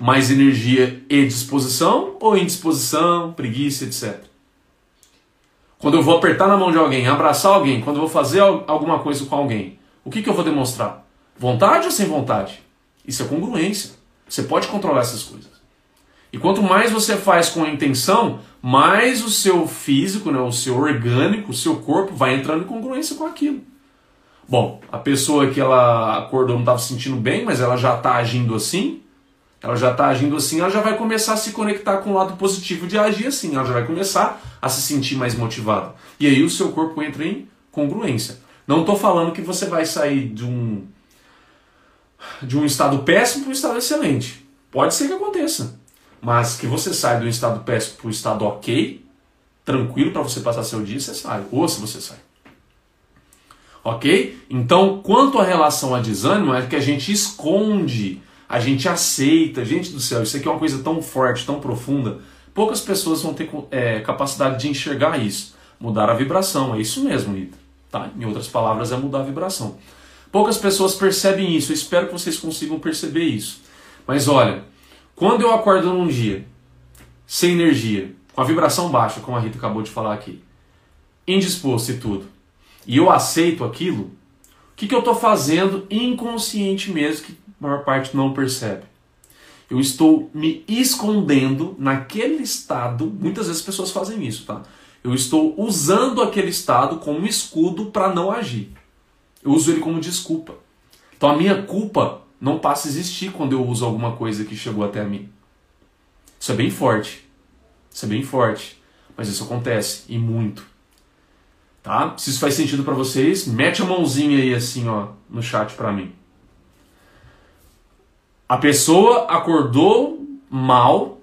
Mais energia e disposição ou indisposição, preguiça, etc. Quando eu vou apertar na mão de alguém, abraçar alguém, quando eu vou fazer alguma coisa com alguém, o que, que eu vou demonstrar? Vontade ou sem vontade? Isso é congruência. Você pode controlar essas coisas. E quanto mais você faz com a intenção, mais o seu físico, né, o seu orgânico, o seu corpo vai entrando em congruência com aquilo. Bom, a pessoa que ela acordou não estava se sentindo bem, mas ela já está agindo assim, ela já está agindo assim, ela já vai começar a se conectar com o lado positivo de agir assim, ela já vai começar a se sentir mais motivada. E aí o seu corpo entra em congruência. Não estou falando que você vai sair de um de um estado péssimo para um estado excelente. Pode ser que aconteça. Mas que você sai do estado péssimo para o estado ok, tranquilo para você passar seu dia, você sai. Ou se você sai. Ok? Então, quanto à relação a desânimo, é que a gente esconde, a gente aceita. Gente do céu, isso aqui é uma coisa tão forte, tão profunda. Poucas pessoas vão ter é, capacidade de enxergar isso. Mudar a vibração, é isso mesmo, Rita. Tá? Em outras palavras, é mudar a vibração. Poucas pessoas percebem isso, eu espero que vocês consigam perceber isso. Mas olha, quando eu acordo num dia sem energia, com a vibração baixa, como a Rita acabou de falar aqui, indisposto e tudo, e eu aceito aquilo, o que, que eu estou fazendo inconsciente mesmo, que a maior parte não percebe? Eu estou me escondendo naquele estado, muitas vezes as pessoas fazem isso, tá? Eu estou usando aquele estado como escudo para não agir. Eu uso ele como desculpa. Então a minha culpa não passa a existir quando eu uso alguma coisa que chegou até mim. Isso é bem forte. Isso é bem forte. Mas isso acontece e muito. Tá? Se isso faz sentido para vocês, mete a mãozinha aí assim, ó, no chat para mim. A pessoa acordou mal,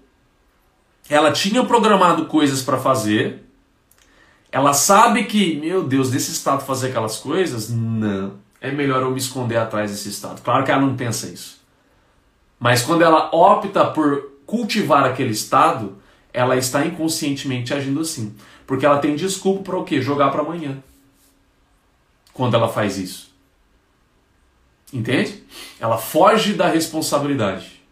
ela tinha programado coisas para fazer, ela sabe que, meu Deus, desse estado fazer aquelas coisas? Não. É melhor eu me esconder atrás desse estado. Claro que ela não pensa isso. Mas quando ela opta por cultivar aquele estado, ela está inconscientemente agindo assim. Porque ela tem desculpa para o quê? Jogar para amanhã. Quando ela faz isso. Entende? Ela foge da responsabilidade.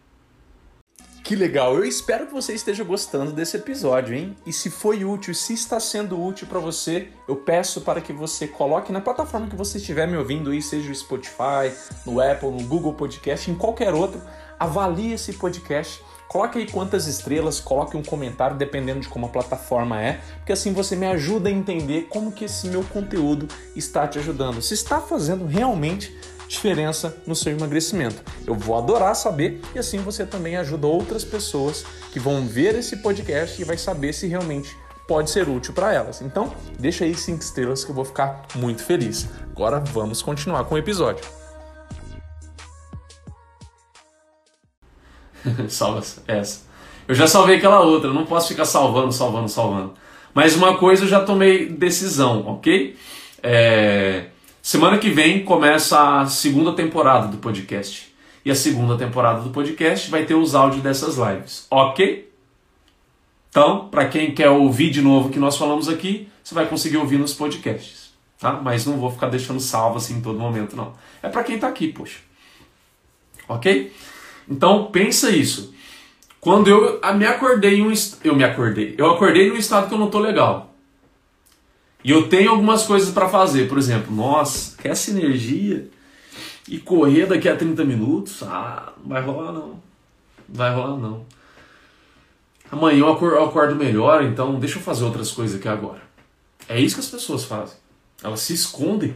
Que legal! Eu espero que você esteja gostando desse episódio, hein? E se foi útil, se está sendo útil para você, eu peço para que você coloque na plataforma que você estiver me ouvindo aí, seja o Spotify, no Apple, no Google Podcast, em qualquer outro, avalie esse podcast. Coloque aí quantas estrelas, coloque um comentário dependendo de como a plataforma é, porque assim você me ajuda a entender como que esse meu conteúdo está te ajudando. Se está fazendo realmente diferença no seu emagrecimento. Eu vou adorar saber e assim você também ajuda outras pessoas que vão ver esse podcast e vai saber se realmente pode ser útil para elas. Então, deixa aí cinco estrelas que eu vou ficar muito feliz. Agora vamos continuar com o episódio. Salva essa. Eu já salvei aquela outra, não posso ficar salvando, salvando, salvando. Mas uma coisa eu já tomei decisão, ok? É... Semana que vem começa a segunda temporada do podcast. E a segunda temporada do podcast vai ter os áudios dessas lives, ok? Então, para quem quer ouvir de novo o que nós falamos aqui, você vai conseguir ouvir nos podcasts, tá? Mas não vou ficar deixando salvo assim em todo momento, não. É para quem está aqui, poxa. Ok? Então, pensa isso. Quando eu me acordei um eu me acordei, eu acordei num estado que eu não tô legal. E eu tenho algumas coisas para fazer, por exemplo, nossa, quer essa energia e correr daqui a 30 minutos? Ah, não vai rolar não. Não vai rolar não. Amanhã eu acordo melhor, então deixa eu fazer outras coisas aqui agora. É isso que as pessoas fazem. Elas se escondem.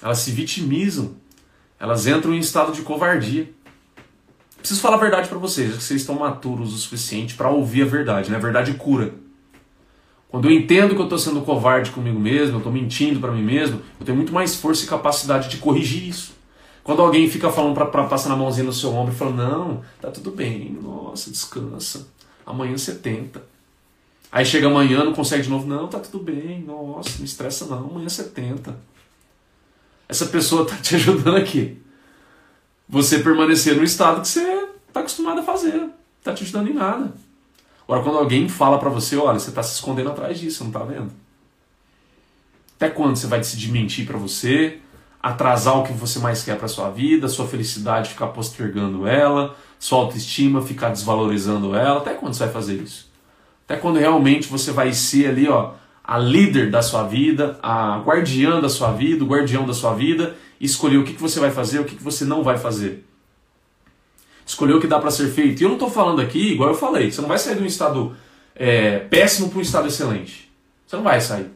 Elas se vitimizam. Elas entram em estado de covardia. Preciso falar a verdade para vocês, que vocês estão maturos o suficiente para ouvir a verdade, né? A verdade cura. Quando eu entendo que eu estou sendo covarde comigo mesmo, eu estou mentindo para mim mesmo, eu tenho muito mais força e capacidade de corrigir isso. Quando alguém fica falando para passar na mãozinha no seu ombro e fala, não, tá tudo bem, nossa, descansa, amanhã você tenta. Aí chega amanhã, não consegue de novo, não, tá tudo bem, nossa, não estressa não, amanhã você tenta. Essa pessoa tá te ajudando aqui você permanecer no estado que você está acostumado a fazer. Está te ajudando em nada. Agora, quando alguém fala para você, olha, você está se escondendo atrás disso, não está vendo? Até quando você vai decidir mentir para você, atrasar o que você mais quer para sua vida, sua felicidade ficar postergando ela, sua autoestima ficar desvalorizando ela? Até quando você vai fazer isso? Até quando realmente você vai ser ali, ó, a líder da sua vida, a guardiã da sua vida, o guardião da sua vida escolher o que, que você vai fazer, o que, que você não vai fazer. Escolher o que dá para ser feito. E eu não estou falando aqui, igual eu falei, você não vai sair de um estado é, péssimo para um estado excelente. Você não vai sair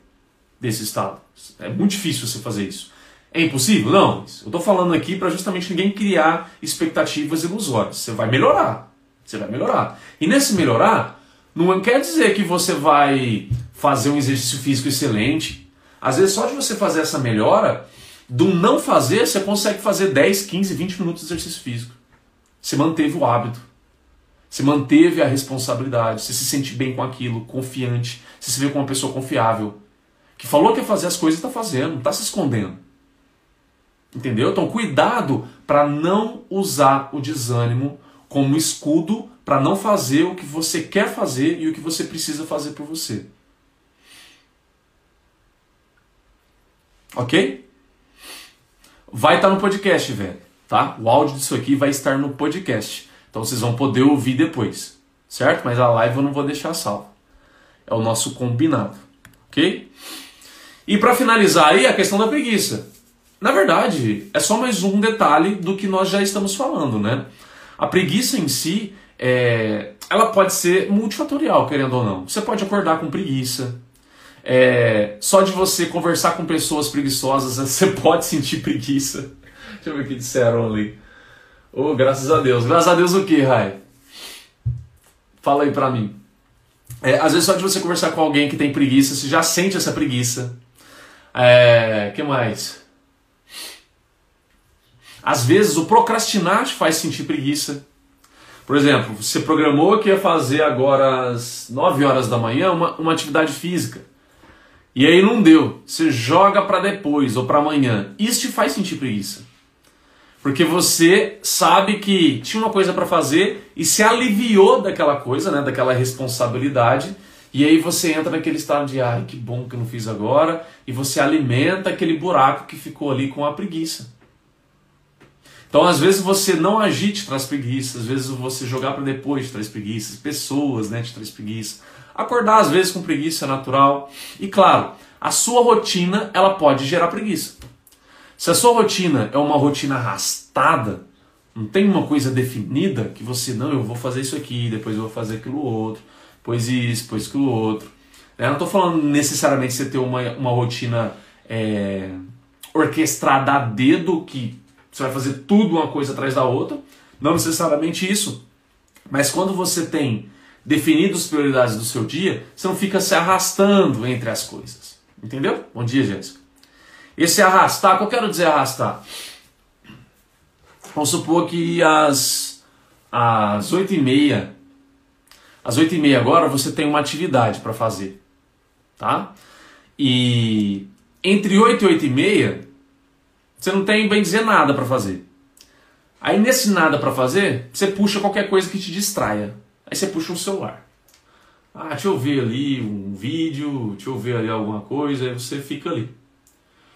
desse estado. É muito difícil você fazer isso. É impossível? Não. Eu estou falando aqui para justamente ninguém criar expectativas ilusórias. Você vai melhorar. Você vai melhorar. E nesse melhorar, não quer dizer que você vai fazer um exercício físico excelente. Às vezes, só de você fazer essa melhora, do não fazer, você consegue fazer 10, 15, 20 minutos de exercício físico. Você manteve o hábito. Você manteve a responsabilidade. Você se sente bem com aquilo, confiante. Você se vê como uma pessoa confiável. Que falou que ia fazer as coisas e está fazendo, não está se escondendo. Entendeu? Então, cuidado para não usar o desânimo como escudo para não fazer o que você quer fazer e o que você precisa fazer por você. Ok? vai estar tá no podcast, velho, tá? O áudio disso aqui vai estar no podcast. Então vocês vão poder ouvir depois, certo? Mas a live eu não vou deixar salvo. É o nosso combinado, ok? E para finalizar aí a questão da preguiça. Na verdade, é só mais um detalhe do que nós já estamos falando, né? A preguiça em si, é, ela pode ser multifatorial, querendo ou não. Você pode acordar com preguiça, é, só de você conversar com pessoas preguiçosas, você pode sentir preguiça. Deixa eu ver o que disseram ali. Oh, graças a Deus. Graças a Deus o que, Rai? Fala aí pra mim. É, às vezes só de você conversar com alguém que tem preguiça, você já sente essa preguiça. É, que mais? Às vezes o procrastinar te faz sentir preguiça. Por exemplo, você programou que ia fazer agora às 9 horas da manhã uma, uma atividade física. E aí não deu. Você joga para depois ou para amanhã. Isso te faz sentir preguiça. Porque você sabe que tinha uma coisa para fazer e se aliviou daquela coisa, né, daquela responsabilidade. E aí você entra naquele estado de, ai, que bom que eu não fiz agora, e você alimenta aquele buraco que ficou ali com a preguiça. Então, às vezes você não agir te traz preguiça, às vezes você jogar para depois traz preguiça, pessoas, né, te traz preguiça. Acordar às vezes com preguiça é natural. E claro, a sua rotina ela pode gerar preguiça. Se a sua rotina é uma rotina arrastada, não tem uma coisa definida que você, não, eu vou fazer isso aqui, depois eu vou fazer aquilo outro, depois isso, depois aquilo outro. Eu não estou falando necessariamente você ter uma, uma rotina é, orquestrada a dedo, que você vai fazer tudo uma coisa atrás da outra. Não necessariamente isso. Mas quando você tem definido as prioridades do seu dia, você não fica se arrastando entre as coisas. Entendeu? Bom dia, Jéssica. Esse arrastar, o que eu quero dizer arrastar? Vamos supor que às, às 8 e meia, às 8 e meia agora você tem uma atividade para fazer, tá? E entre 8 e 8 e meia, você não tem, bem dizer, nada para fazer. Aí nesse nada para fazer, você puxa qualquer coisa que te distraia. Aí você puxa um celular. Ah, deixa eu ver ali um vídeo, deixa eu ver ali alguma coisa, aí você fica ali.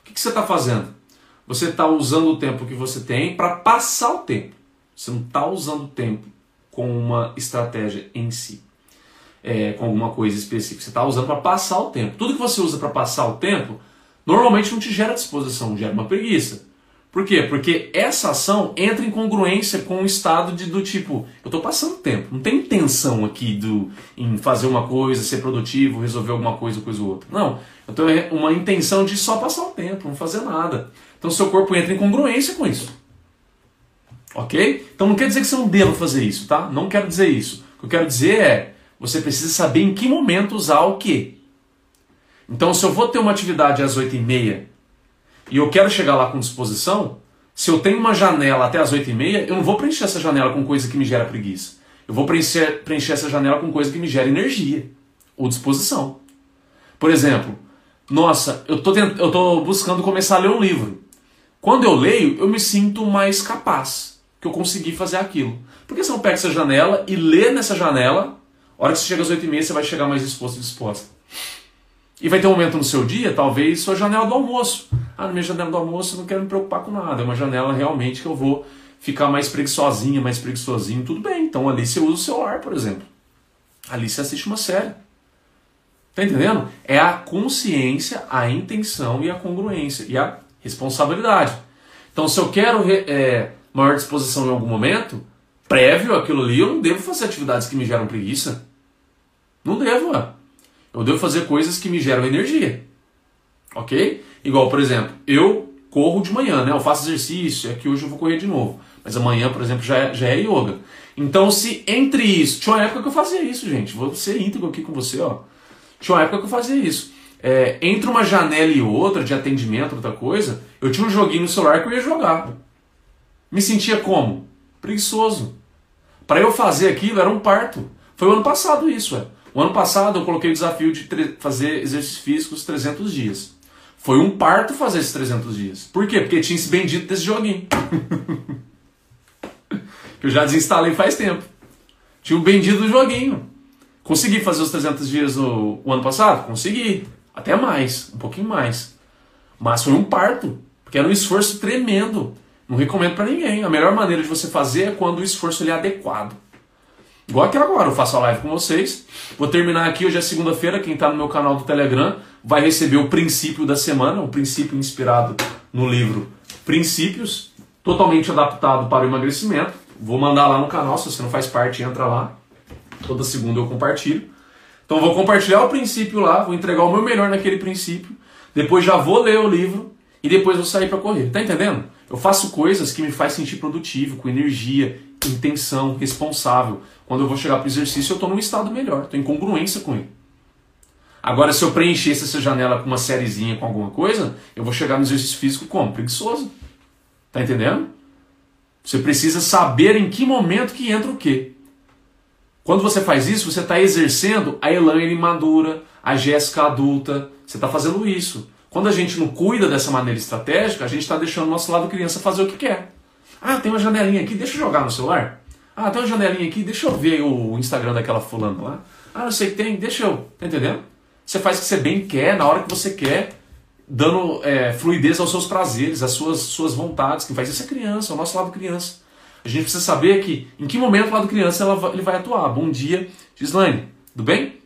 O que, que você está fazendo? Você está usando o tempo que você tem para passar o tempo. Você não está usando o tempo com uma estratégia em si, é, com alguma coisa específica. Você está usando para passar o tempo. Tudo que você usa para passar o tempo, normalmente não te gera disposição, gera uma preguiça. Por quê? Porque essa ação entra em congruência com o estado de, do tipo, eu estou passando tempo, não tem intenção aqui do, em fazer uma coisa, ser produtivo, resolver alguma coisa, coisa ou outra. Não, eu tenho uma intenção de só passar o tempo, não fazer nada. Então seu corpo entra em congruência com isso. Ok? Então não quer dizer que você não deva fazer isso, tá? Não quero dizer isso. O que eu quero dizer é, você precisa saber em que momento usar o quê. Então, se eu vou ter uma atividade às 8h30 e eu quero chegar lá com disposição, se eu tenho uma janela até as 8h30, eu não vou preencher essa janela com coisa que me gera preguiça. Eu vou preencher, preencher essa janela com coisa que me gera energia ou disposição. Por exemplo, nossa, eu tô, tent... eu tô buscando começar a ler um livro. Quando eu leio, eu me sinto mais capaz, que eu consegui fazer aquilo. Por que você não pega essa janela e lê nessa janela? A hora que você chega às 8h30, você vai chegar mais disposto e disposta. E vai ter um momento no seu dia, talvez, sua janela do almoço. Ah, na minha janela do almoço eu não quero me preocupar com nada. É uma janela realmente que eu vou ficar mais preguiçosinha, mais preguiçosinho. Tudo bem. Então ali você usa o celular, por exemplo. Ali você assiste uma série. Tá entendendo? É a consciência, a intenção e a congruência e a responsabilidade. Então, se eu quero é, maior disposição em algum momento, prévio aquilo ali, eu não devo fazer atividades que me geram preguiça. Não devo. Ó. Eu devo fazer coisas que me geram energia. Ok? Igual, por exemplo, eu corro de manhã, né? Eu faço exercício, é que hoje eu vou correr de novo. Mas amanhã, por exemplo, já é, já é yoga. Então, se entre isso. Tinha uma época que eu fazia isso, gente. Vou ser íntegro aqui com você, ó. Tinha uma época que eu fazia isso. É, entre uma janela e outra, de atendimento, outra coisa, eu tinha um joguinho no celular que eu ia jogar. Me sentia como? Preguiçoso. Para eu fazer aquilo era um parto. Foi o ano passado isso, é. O ano passado eu coloquei o desafio de fazer exercícios físicos 300 dias. Foi um parto fazer esses 300 dias. Por quê? Porque tinha esse bendito desse joguinho. que eu já desinstalei faz tempo. Tinha um bendito do joguinho. Consegui fazer os 300 dias no, o ano passado? Consegui. Até mais, um pouquinho mais. Mas foi um parto, porque era um esforço tremendo. Não recomendo para ninguém. A melhor maneira de você fazer é quando o esforço ele é adequado. Igual aqui agora, eu faço a live com vocês. Vou terminar aqui, hoje é segunda-feira. Quem está no meu canal do Telegram vai receber o princípio da semana, um princípio inspirado no livro Princípios, totalmente adaptado para o emagrecimento. Vou mandar lá no canal, se você não faz parte, entra lá. Toda segunda eu compartilho. Então vou compartilhar o princípio lá, vou entregar o meu melhor naquele princípio. Depois já vou ler o livro e depois vou sair para correr. Tá entendendo? Eu faço coisas que me faz sentir produtivo, com energia, intenção, responsável. Quando eu vou chegar para o exercício, eu estou num estado melhor, estou em congruência com ele. Agora, se eu preenchesse essa janela com uma sériezinha, com alguma coisa, eu vou chegar no exercício físico como? Preguiçoso. Tá entendendo? Você precisa saber em que momento que entra o quê. Quando você faz isso, você está exercendo a Elaine madura, a Jéssica adulta. Você está fazendo isso. Quando a gente não cuida dessa maneira estratégica, a gente está deixando o nosso lado criança fazer o que quer. Ah, tem uma janelinha aqui, deixa eu jogar no celular. Ah, tem uma janelinha aqui, deixa eu ver o Instagram daquela fulana lá. Ah, não sei que tem, deixa eu. Tá entendendo? Você faz o que você bem quer, na hora que você quer, dando é, fluidez aos seus prazeres, às suas, suas vontades. Quem faz isso é criança, é o nosso lado criança. A gente precisa saber que em que momento o lado criança ela, ele vai atuar. Bom dia, Gislaine, tudo bem?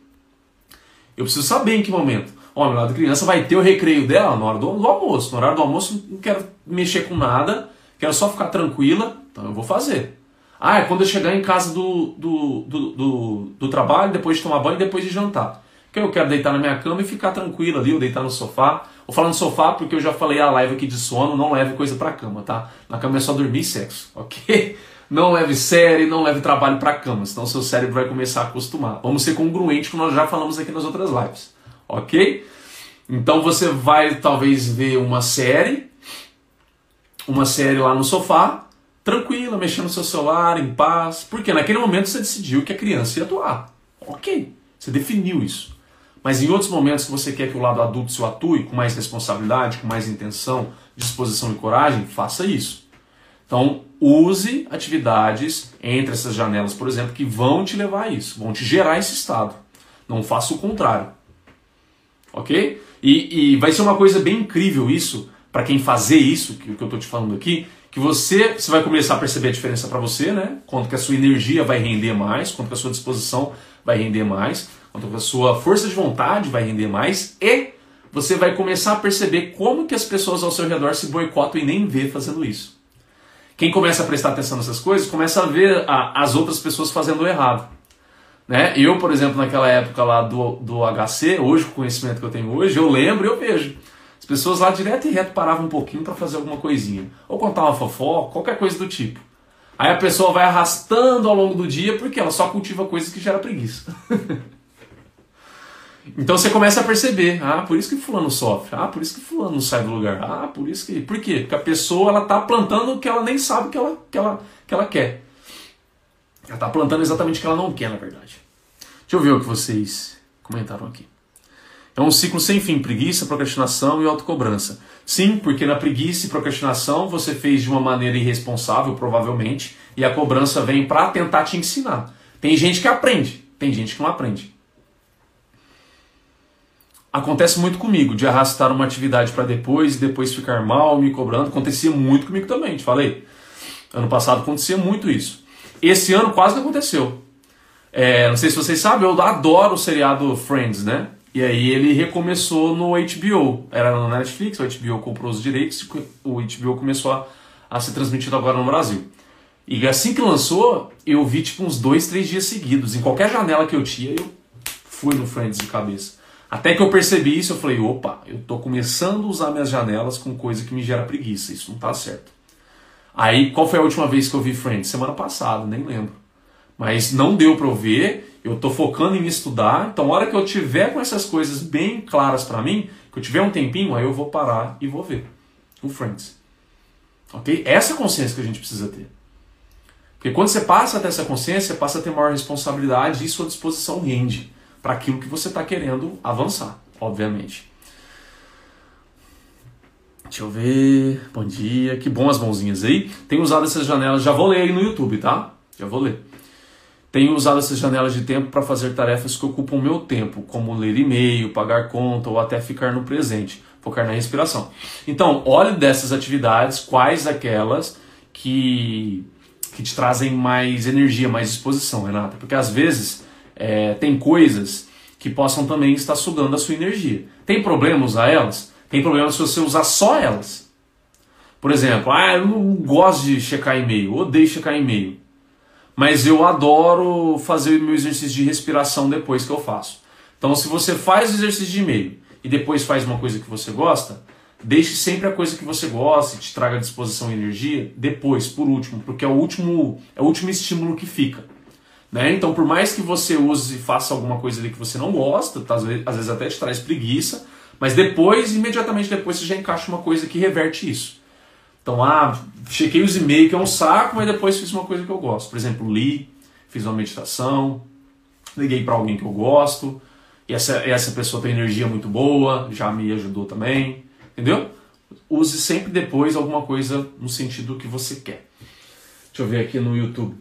Eu preciso saber em que momento. Ó, meu lado criança vai ter o recreio dela na hora do, do almoço. No horário do almoço não quero mexer com nada, quero só ficar tranquila, então eu vou fazer. Ah, é quando eu chegar em casa do, do, do, do, do trabalho, depois de tomar banho, depois de jantar. Que eu quero deitar na minha cama e ficar tranquilo ali, ou deitar no sofá. Vou falar no sofá porque eu já falei a live aqui de sono, não leve coisa pra cama, tá? Na cama é só dormir e sexo, ok? Não leve série, não leve trabalho pra cama, senão seu cérebro vai começar a acostumar. Vamos ser congruentes com nós já falamos aqui nas outras lives, ok? Então você vai talvez ver uma série, uma série lá no sofá, tranquila, mexendo no seu celular, em paz, porque naquele momento você decidiu que a criança ia atuar. Ok, você definiu isso. Mas em outros momentos que você quer que o lado adulto seu atue com mais responsabilidade, com mais intenção, disposição e coragem, faça isso. Então, use atividades entre essas janelas, por exemplo, que vão te levar a isso, vão te gerar esse estado. Não faça o contrário. Ok? E, e vai ser uma coisa bem incrível isso, para quem fazer isso, que, que eu estou te falando aqui, que você, você vai começar a perceber a diferença para você, né? Quanto que a sua energia vai render mais, quanto que a sua disposição vai render mais. Quanto a sua força de vontade vai render mais e você vai começar a perceber como que as pessoas ao seu redor se boicotam e nem vê fazendo isso. Quem começa a prestar atenção nessas coisas começa a ver a, as outras pessoas fazendo errado. Né? Eu, por exemplo, naquela época lá do, do HC, hoje com o conhecimento que eu tenho hoje, eu lembro e eu vejo. As pessoas lá direto e reto paravam um pouquinho para fazer alguma coisinha. Ou contar uma fofoca, qualquer coisa do tipo. Aí a pessoa vai arrastando ao longo do dia porque ela só cultiva coisas que geram preguiça. então você começa a perceber, ah, por isso que fulano sofre, ah, por isso que fulano não sai do lugar, ah, por isso que. Por quê? Porque a pessoa ela tá plantando o que ela nem sabe que ela, que ela, que ela quer. Ela tá plantando exatamente o que ela não quer, na verdade. Deixa eu ver o que vocês comentaram aqui. É um ciclo sem fim, preguiça, procrastinação e autocobrança. Sim, porque na preguiça e procrastinação você fez de uma maneira irresponsável, provavelmente, e a cobrança vem para tentar te ensinar. Tem gente que aprende, tem gente que não aprende. Acontece muito comigo, de arrastar uma atividade para depois e depois ficar mal, me cobrando. Acontecia muito comigo também, te falei. Ano passado acontecia muito isso. Esse ano quase não aconteceu. É, não sei se vocês sabem, eu adoro o seriado Friends, né? E aí ele recomeçou no HBO. Era no Netflix, o HBO comprou os direitos o HBO começou a, a ser transmitido agora no Brasil. E assim que lançou, eu vi tipo uns dois, três dias seguidos. Em qualquer janela que eu tinha, eu fui no Friends de cabeça. Até que eu percebi isso, eu falei, opa, eu tô começando a usar minhas janelas com coisa que me gera preguiça. Isso não tá certo. Aí, qual foi a última vez que eu vi Friends? Semana passada, nem lembro. Mas não deu para eu ver eu estou focando em estudar, então a hora que eu tiver com essas coisas bem claras para mim, que eu tiver um tempinho, aí eu vou parar e vou ver o Friends. Ok? Essa é consciência que a gente precisa ter. Porque quando você passa a ter essa consciência, você passa a ter maior responsabilidade e sua disposição rende para aquilo que você está querendo avançar, obviamente. Deixa eu ver. Bom dia. Que bom as mãozinhas aí. Tenho usado essas janelas. Já vou ler aí no YouTube, tá? Já vou ler. Tenho usado essas janelas de tempo para fazer tarefas que ocupam meu tempo, como ler e-mail, pagar conta ou até ficar no presente, focar na respiração. Então, olhe dessas atividades quais aquelas que, que te trazem mais energia, mais disposição, Renata. Porque às vezes é, tem coisas que possam também estar sugando a sua energia. Tem problema usar elas? Tem problema se você usar só elas. Por exemplo, ah, eu não gosto de checar e-mail, odeio checar e-mail mas eu adoro fazer o meu exercício de respiração depois que eu faço. Então, se você faz o exercício de e-mail e depois faz uma coisa que você gosta, deixe sempre a coisa que você gosta te traga disposição e energia depois, por último, porque é o último, é o último estímulo que fica. Né? Então, por mais que você use e faça alguma coisa ali que você não gosta, tá, às, vezes, às vezes até te traz preguiça, mas depois, imediatamente depois, você já encaixa uma coisa que reverte isso. Então, ah, chequei os e-mails, que é um saco, mas depois fiz uma coisa que eu gosto. Por exemplo, li, fiz uma meditação, liguei para alguém que eu gosto, e essa, essa pessoa tem energia muito boa, já me ajudou também, entendeu? Use sempre depois alguma coisa no sentido que você quer. Deixa eu ver aqui no YouTube.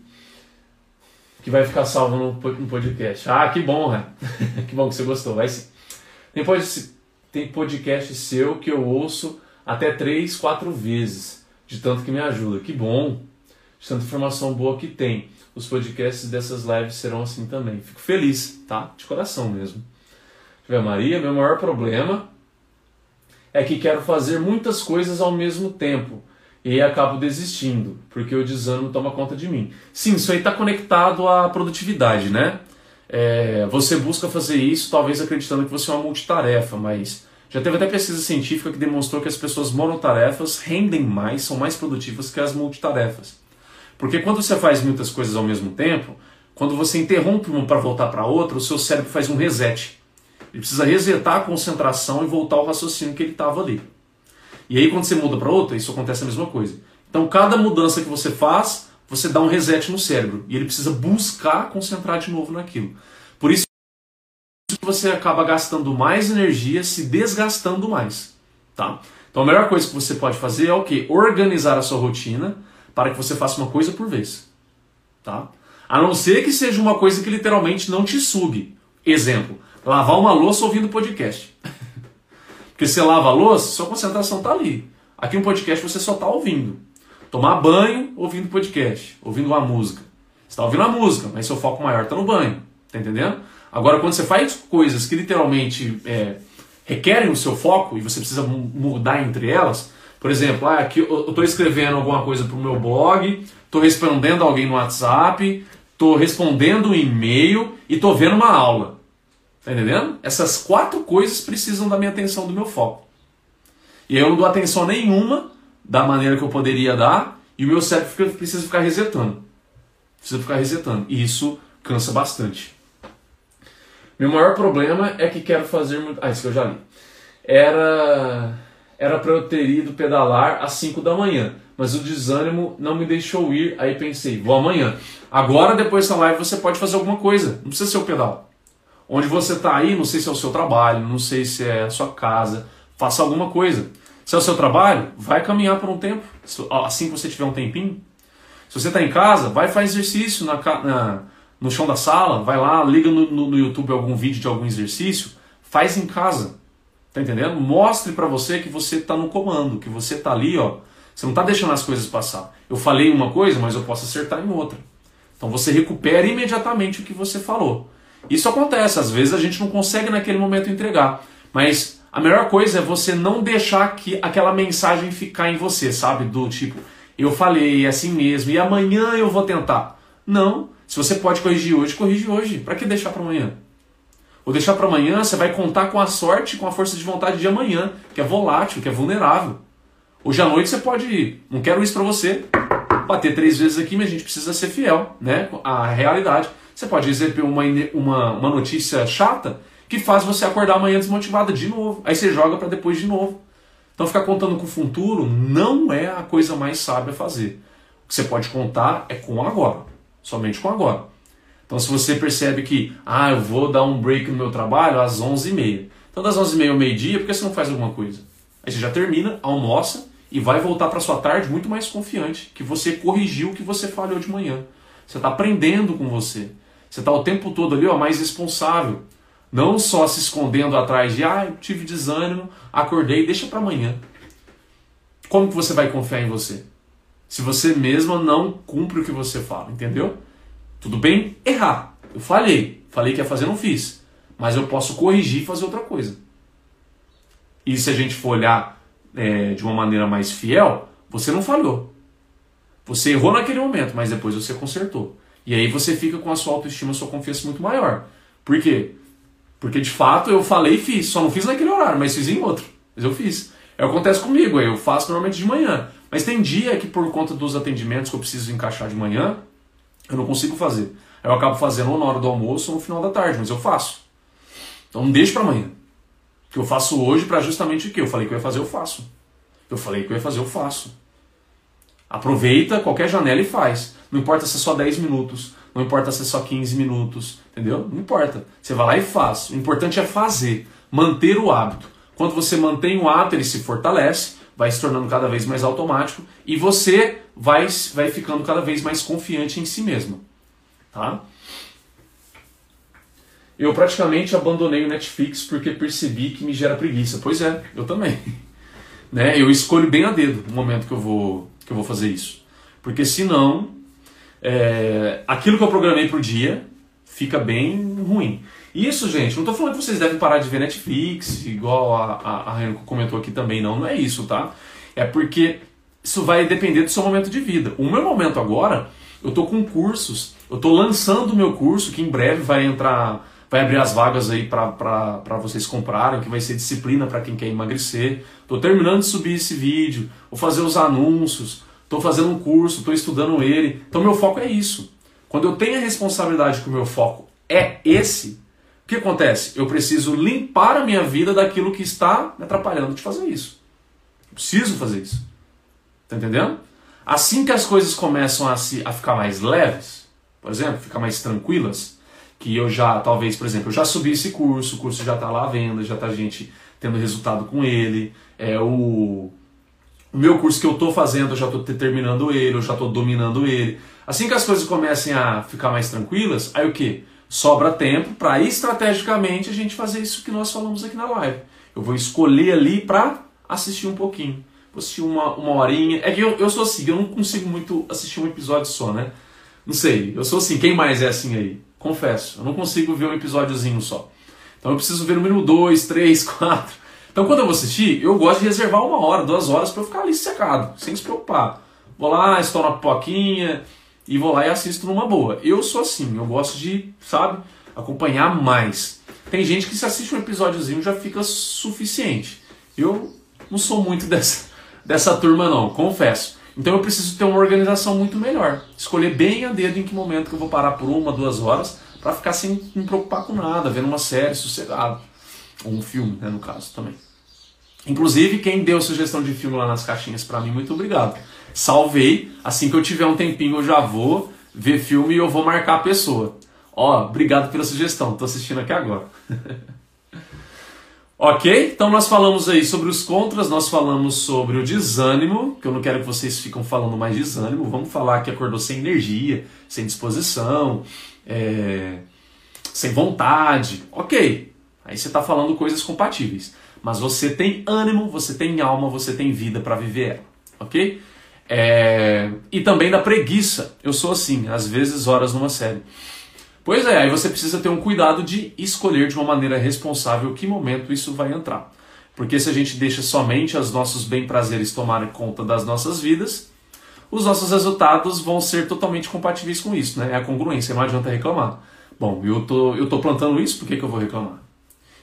Que vai ficar salvo no, podcast. Ah, que bom, Ré. que bom que você gostou. Vai sim. Tem podcast seu que eu ouço até três, quatro vezes, de tanto que me ajuda. Que bom, de tanta informação boa que tem. Os podcasts dessas lives serão assim também. Fico feliz, tá? De coração mesmo. Ver, Maria, meu maior problema é que quero fazer muitas coisas ao mesmo tempo e acabo desistindo, porque o desânimo toma conta de mim. Sim, isso aí está conectado à produtividade, né? É, você busca fazer isso, talvez acreditando que você é uma multitarefa, mas já teve até pesquisa científica que demonstrou que as pessoas monotarefas rendem mais, são mais produtivas que as multitarefas. Porque quando você faz muitas coisas ao mesmo tempo, quando você interrompe uma para voltar para outra, o seu cérebro faz um reset. Ele precisa resetar a concentração e voltar ao raciocínio que ele estava ali. E aí quando você muda para outra, isso acontece a mesma coisa. Então cada mudança que você faz, você dá um reset no cérebro e ele precisa buscar concentrar de novo naquilo. Você acaba gastando mais energia, se desgastando mais, tá? Então a melhor coisa que você pode fazer é o que? Organizar a sua rotina para que você faça uma coisa por vez, tá? A não ser que seja uma coisa que literalmente não te sugue. Exemplo, lavar uma louça ouvindo podcast. Porque você lava a louça, sua concentração está ali. Aqui no podcast você só está ouvindo. Tomar banho ouvindo podcast, ouvindo uma música. Você está ouvindo a música, mas seu foco maior está no banho. Tá entendendo? Agora, quando você faz coisas que literalmente é, requerem o seu foco e você precisa mudar entre elas, por exemplo, ah, aqui eu estou escrevendo alguma coisa para o meu blog, estou respondendo alguém no WhatsApp, estou respondendo um e-mail e estou vendo uma aula. Tá entendendo? Essas quatro coisas precisam da minha atenção, do meu foco. E eu não dou atenção nenhuma da maneira que eu poderia dar, E o meu cérebro fica, precisa ficar resetando. Precisa ficar resetando. E isso cansa bastante. Meu maior problema é que quero fazer muito. Ah, isso que eu já li. Era era para eu ter ido pedalar às 5 da manhã, mas o desânimo não me deixou ir, aí pensei, vou amanhã. Agora, depois dessa live, você pode fazer alguma coisa, não precisa ser o pedal. Onde você está aí, não sei se é o seu trabalho, não sei se é a sua casa, faça alguma coisa. Se é o seu trabalho, vai caminhar por um tempo, assim que você tiver um tempinho. Se você está em casa, vai fazer exercício na, na, no chão da sala, vai lá, liga no, no, no YouTube algum vídeo de algum exercício, faz em casa. Tá entendendo? Mostre para você que você está no comando, que você está ali, ó. Você não está deixando as coisas passar. Eu falei uma coisa, mas eu posso acertar em outra. Então você recupera imediatamente o que você falou. Isso acontece, às vezes a gente não consegue naquele momento entregar. Mas a melhor coisa é você não deixar que aquela mensagem ficar em você, sabe? Do tipo, eu falei é assim mesmo, e amanhã eu vou tentar. Não. Se você pode corrigir hoje, corrige hoje. Para que deixar para amanhã? Ou deixar para amanhã, você vai contar com a sorte, com a força de vontade de amanhã, que é volátil, que é vulnerável. Hoje à noite você pode ir. Não quero isso para você. Bater três vezes aqui, mas a gente precisa ser fiel, né? À realidade. Você pode receber uma, uma, uma notícia chata que faz você acordar amanhã desmotivada de novo. Aí você joga para depois de novo. Então ficar contando com o futuro não é a coisa mais sábia a fazer. O que você pode contar é com agora. Somente com agora. Então, se você percebe que, ah, eu vou dar um break no meu trabalho às 11h30. Então, das 11h30 ao meio-dia, por que você não faz alguma coisa? Aí você já termina, almoça e vai voltar para sua tarde muito mais confiante, que você corrigiu o que você falhou de manhã. Você está aprendendo com você. Você está o tempo todo ali, ó, mais responsável. Não só se escondendo atrás de, ah, eu tive desânimo, acordei, deixa para amanhã. Como que você vai confiar em você? Se você mesma não cumpre o que você fala, entendeu? Tudo bem errar. Eu falhei. Falei que ia fazer, não fiz. Mas eu posso corrigir e fazer outra coisa. E se a gente for olhar é, de uma maneira mais fiel, você não falhou. Você errou naquele momento, mas depois você consertou. E aí você fica com a sua autoestima, a sua confiança muito maior. Por quê? Porque de fato eu falei e fiz. Só não fiz naquele horário, mas fiz em outro. Mas eu fiz. É o que acontece comigo. Eu faço normalmente de manhã. Mas tem dia que por conta dos atendimentos que eu preciso encaixar de manhã, eu não consigo fazer. Eu acabo fazendo ou na hora do almoço ou no final da tarde, mas eu faço. Então não deixe para amanhã. O que eu faço hoje para justamente o que eu falei que eu ia fazer, eu faço. Eu falei que eu ia fazer, eu faço. Aproveita qualquer janela e faz. Não importa se é só 10 minutos, não importa se é só 15 minutos, entendeu? Não importa. Você vai lá e faz. O importante é fazer, manter o hábito. Quando você mantém o hábito, ele se fortalece, vai se tornando cada vez mais automático e você vai, vai ficando cada vez mais confiante em si mesmo. Tá? Eu praticamente abandonei o Netflix porque percebi que me gera preguiça. Pois é, eu também. né? Eu escolho bem a dedo no momento que eu vou, que eu vou fazer isso. Porque senão, é, aquilo que eu programei para o dia fica bem ruim. Isso, gente, não estou falando que vocês devem parar de ver Netflix, igual a, a, a Renko comentou aqui também, não, não é isso, tá? É porque isso vai depender do seu momento de vida. O meu momento agora, eu estou com cursos, eu estou lançando o meu curso, que em breve vai entrar, vai abrir as vagas aí para vocês comprarem, que vai ser disciplina para quem quer emagrecer. Estou terminando de subir esse vídeo, vou fazer os anúncios, estou fazendo um curso, estou estudando ele. Então meu foco é isso. Quando eu tenho a responsabilidade que o meu foco é esse, o que acontece? Eu preciso limpar a minha vida daquilo que está me atrapalhando de fazer isso. Eu preciso fazer isso. Tá entendendo? Assim que as coisas começam a, se, a ficar mais leves, por exemplo, ficar mais tranquilas, que eu já, talvez, por exemplo, eu já subi esse curso, o curso já está lá à venda, já está gente tendo resultado com ele, é o, o meu curso que eu estou fazendo, eu já estou terminando ele, eu já estou dominando ele. Assim que as coisas comecem a ficar mais tranquilas, aí o que? Sobra tempo para estrategicamente a gente fazer isso que nós falamos aqui na live. Eu vou escolher ali para assistir um pouquinho. Vou assistir uma, uma horinha. É que eu, eu sou assim, eu não consigo muito assistir um episódio só, né? Não sei, eu sou assim. Quem mais é assim aí? Confesso, eu não consigo ver um episódiozinho só. Então eu preciso ver o número 2, 3, 4. Então quando eu vou assistir, eu gosto de reservar uma hora, duas horas para eu ficar ali secado, sem se preocupar. Vou lá, estouro uma pipoquinha, e vou lá e assisto numa boa. Eu sou assim, eu gosto de, sabe, acompanhar mais. Tem gente que se assiste um episódiozinho já fica suficiente. Eu não sou muito dessa, dessa turma não, confesso. Então eu preciso ter uma organização muito melhor. Escolher bem a dedo em que momento que eu vou parar por uma, duas horas, para ficar sem me preocupar com nada, vendo uma série sossegado. Ou um filme, né, no caso também. Inclusive, quem deu sugestão de filme lá nas caixinhas para mim, muito obrigado. Salvei. Assim que eu tiver um tempinho, eu já vou ver filme e eu vou marcar a pessoa. Ó, obrigado pela sugestão. Tô assistindo aqui agora. ok? Então nós falamos aí sobre os contras, nós falamos sobre o desânimo, que eu não quero que vocês fiquem falando mais desânimo. Vamos falar que acordou sem energia, sem disposição, é... sem vontade. Ok. Aí você está falando coisas compatíveis. Mas você tem ânimo, você tem alma, você tem vida para viver ela. Ok? É... E também da preguiça. Eu sou assim, às vezes horas numa série. Pois é, aí você precisa ter um cuidado de escolher de uma maneira responsável que momento isso vai entrar. Porque se a gente deixa somente os nossos bem-prazeres tomarem conta das nossas vidas, os nossos resultados vão ser totalmente compatíveis com isso, né? É a congruência, não adianta reclamar. Bom, eu tô, eu tô plantando isso, por que, que eu vou reclamar?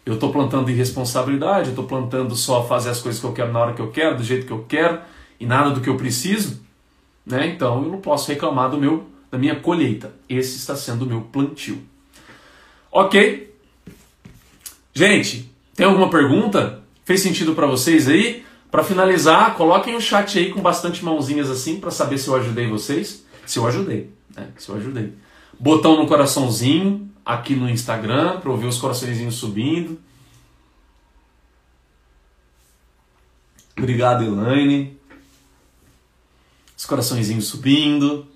Eu tô plantando irresponsabilidade, eu tô plantando só fazer as coisas que eu quero na hora que eu quero, do jeito que eu quero, e nada do que eu preciso, né? Então eu não posso reclamar do meu da minha colheita. Esse está sendo o meu plantio. OK? Gente, tem alguma pergunta? Fez sentido para vocês aí? Para finalizar, coloquem o chat aí com bastante mãozinhas assim para saber se eu ajudei vocês. Se eu ajudei, né? Se eu ajudei. Botão no coraçãozinho aqui no Instagram para ouvir os coraçõezinhos subindo. Obrigado, Elaine. Os coraçõezinhos subindo.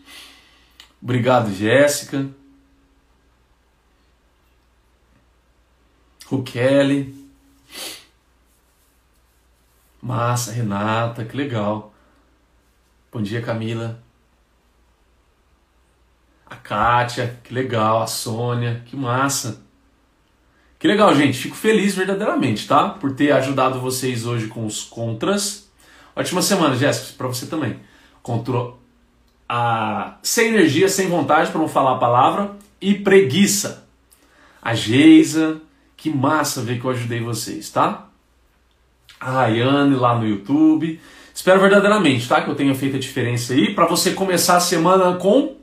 Obrigado, Jéssica. Kelly. Massa, Renata, que legal. Bom dia, Camila. A Kátia, que legal. A Sônia, que massa. Que legal, gente. Fico feliz verdadeiramente, tá? Por ter ajudado vocês hoje com os contras. Ótima semana, Jéssica, para você também. Contra a sem energia, sem vontade para não falar a palavra e preguiça. A Geisa, que massa ver que eu ajudei vocês, tá? A Rayane lá no YouTube. Espero verdadeiramente, tá? Que eu tenha feito a diferença aí para você começar a semana com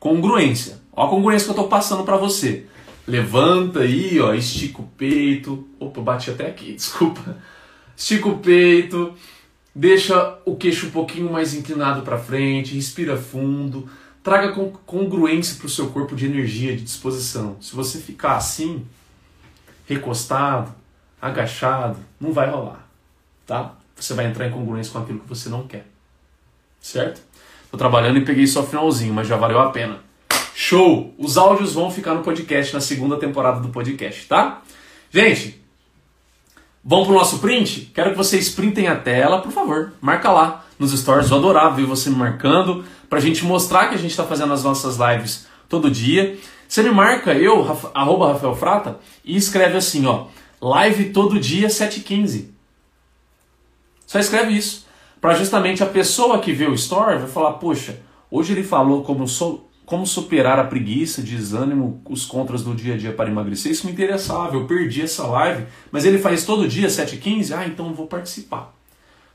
congruência. Ó a congruência que eu tô passando para você. Levanta aí, ó, estica o peito. Opa, bati até aqui, desculpa. Estica o peito Deixa o queixo um pouquinho mais inclinado para frente, respira fundo, traga congruência para o seu corpo de energia, de disposição. Se você ficar assim, recostado, agachado, não vai rolar, tá? Você vai entrar em congruência com aquilo que você não quer, certo? Tô trabalhando e peguei só o finalzinho, mas já valeu a pena. Show! Os áudios vão ficar no podcast na segunda temporada do podcast, tá? Gente, Vamos pro nosso print? Quero que vocês printem a tela, por favor. Marca lá nos stories. Vou adorar ver você me marcando pra gente mostrar que a gente está fazendo as nossas lives todo dia. Você me marca, eu, arroba Rafael Frata, e escreve assim, ó. Live todo dia, 7h15. Só escreve isso. Para justamente a pessoa que vê o story vai falar, poxa, hoje ele falou como sou como superar a preguiça, desânimo, os contras do dia a dia para emagrecer. Isso me interessava, eu perdi essa live, mas ele faz todo dia 7h15, ah, então eu vou participar.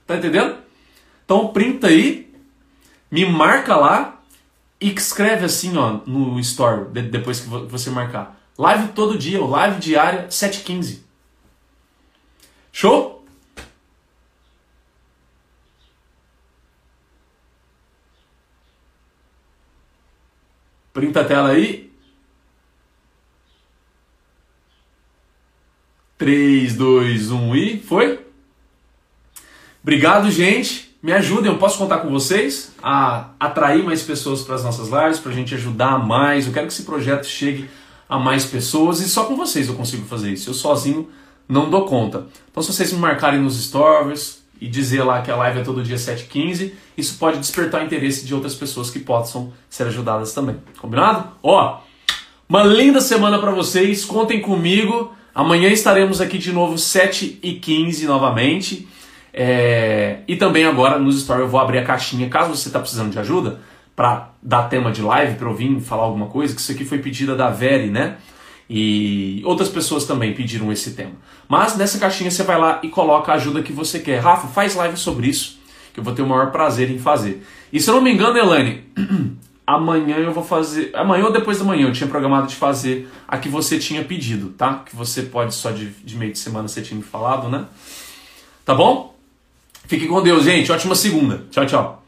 Tá entendendo? Então printa aí, me marca lá e escreve assim ó, no story, depois que você marcar. Live todo dia, live diária, 7h15. Show? Printa a tela aí. 3, 2, 1 e foi. Obrigado, gente. Me ajudem, eu posso contar com vocês a atrair mais pessoas para as nossas lives, para a gente ajudar mais. Eu quero que esse projeto chegue a mais pessoas e só com vocês eu consigo fazer isso. Eu sozinho não dou conta. Então, se vocês me marcarem nos stories, e dizer lá que a live é todo dia 7h15, isso pode despertar o interesse de outras pessoas que possam ser ajudadas também. Combinado? Ó, uma linda semana para vocês, contem comigo. Amanhã estaremos aqui de novo 7h15 novamente. É... E também agora nos stories eu vou abrir a caixinha, caso você está precisando de ajuda, para dar tema de live, para eu vir falar alguma coisa, que isso aqui foi pedida da Veri, né? E outras pessoas também pediram esse tema. Mas nessa caixinha você vai lá e coloca a ajuda que você quer. Rafa, faz live sobre isso, que eu vou ter o maior prazer em fazer. E se eu não me engano, Elaine, amanhã eu vou fazer. Amanhã ou depois da manhã eu tinha programado de fazer a que você tinha pedido, tá? Que você pode só de, de meio de semana você tinha me falado, né? Tá bom? Fique com Deus, gente. Ótima segunda. Tchau, tchau.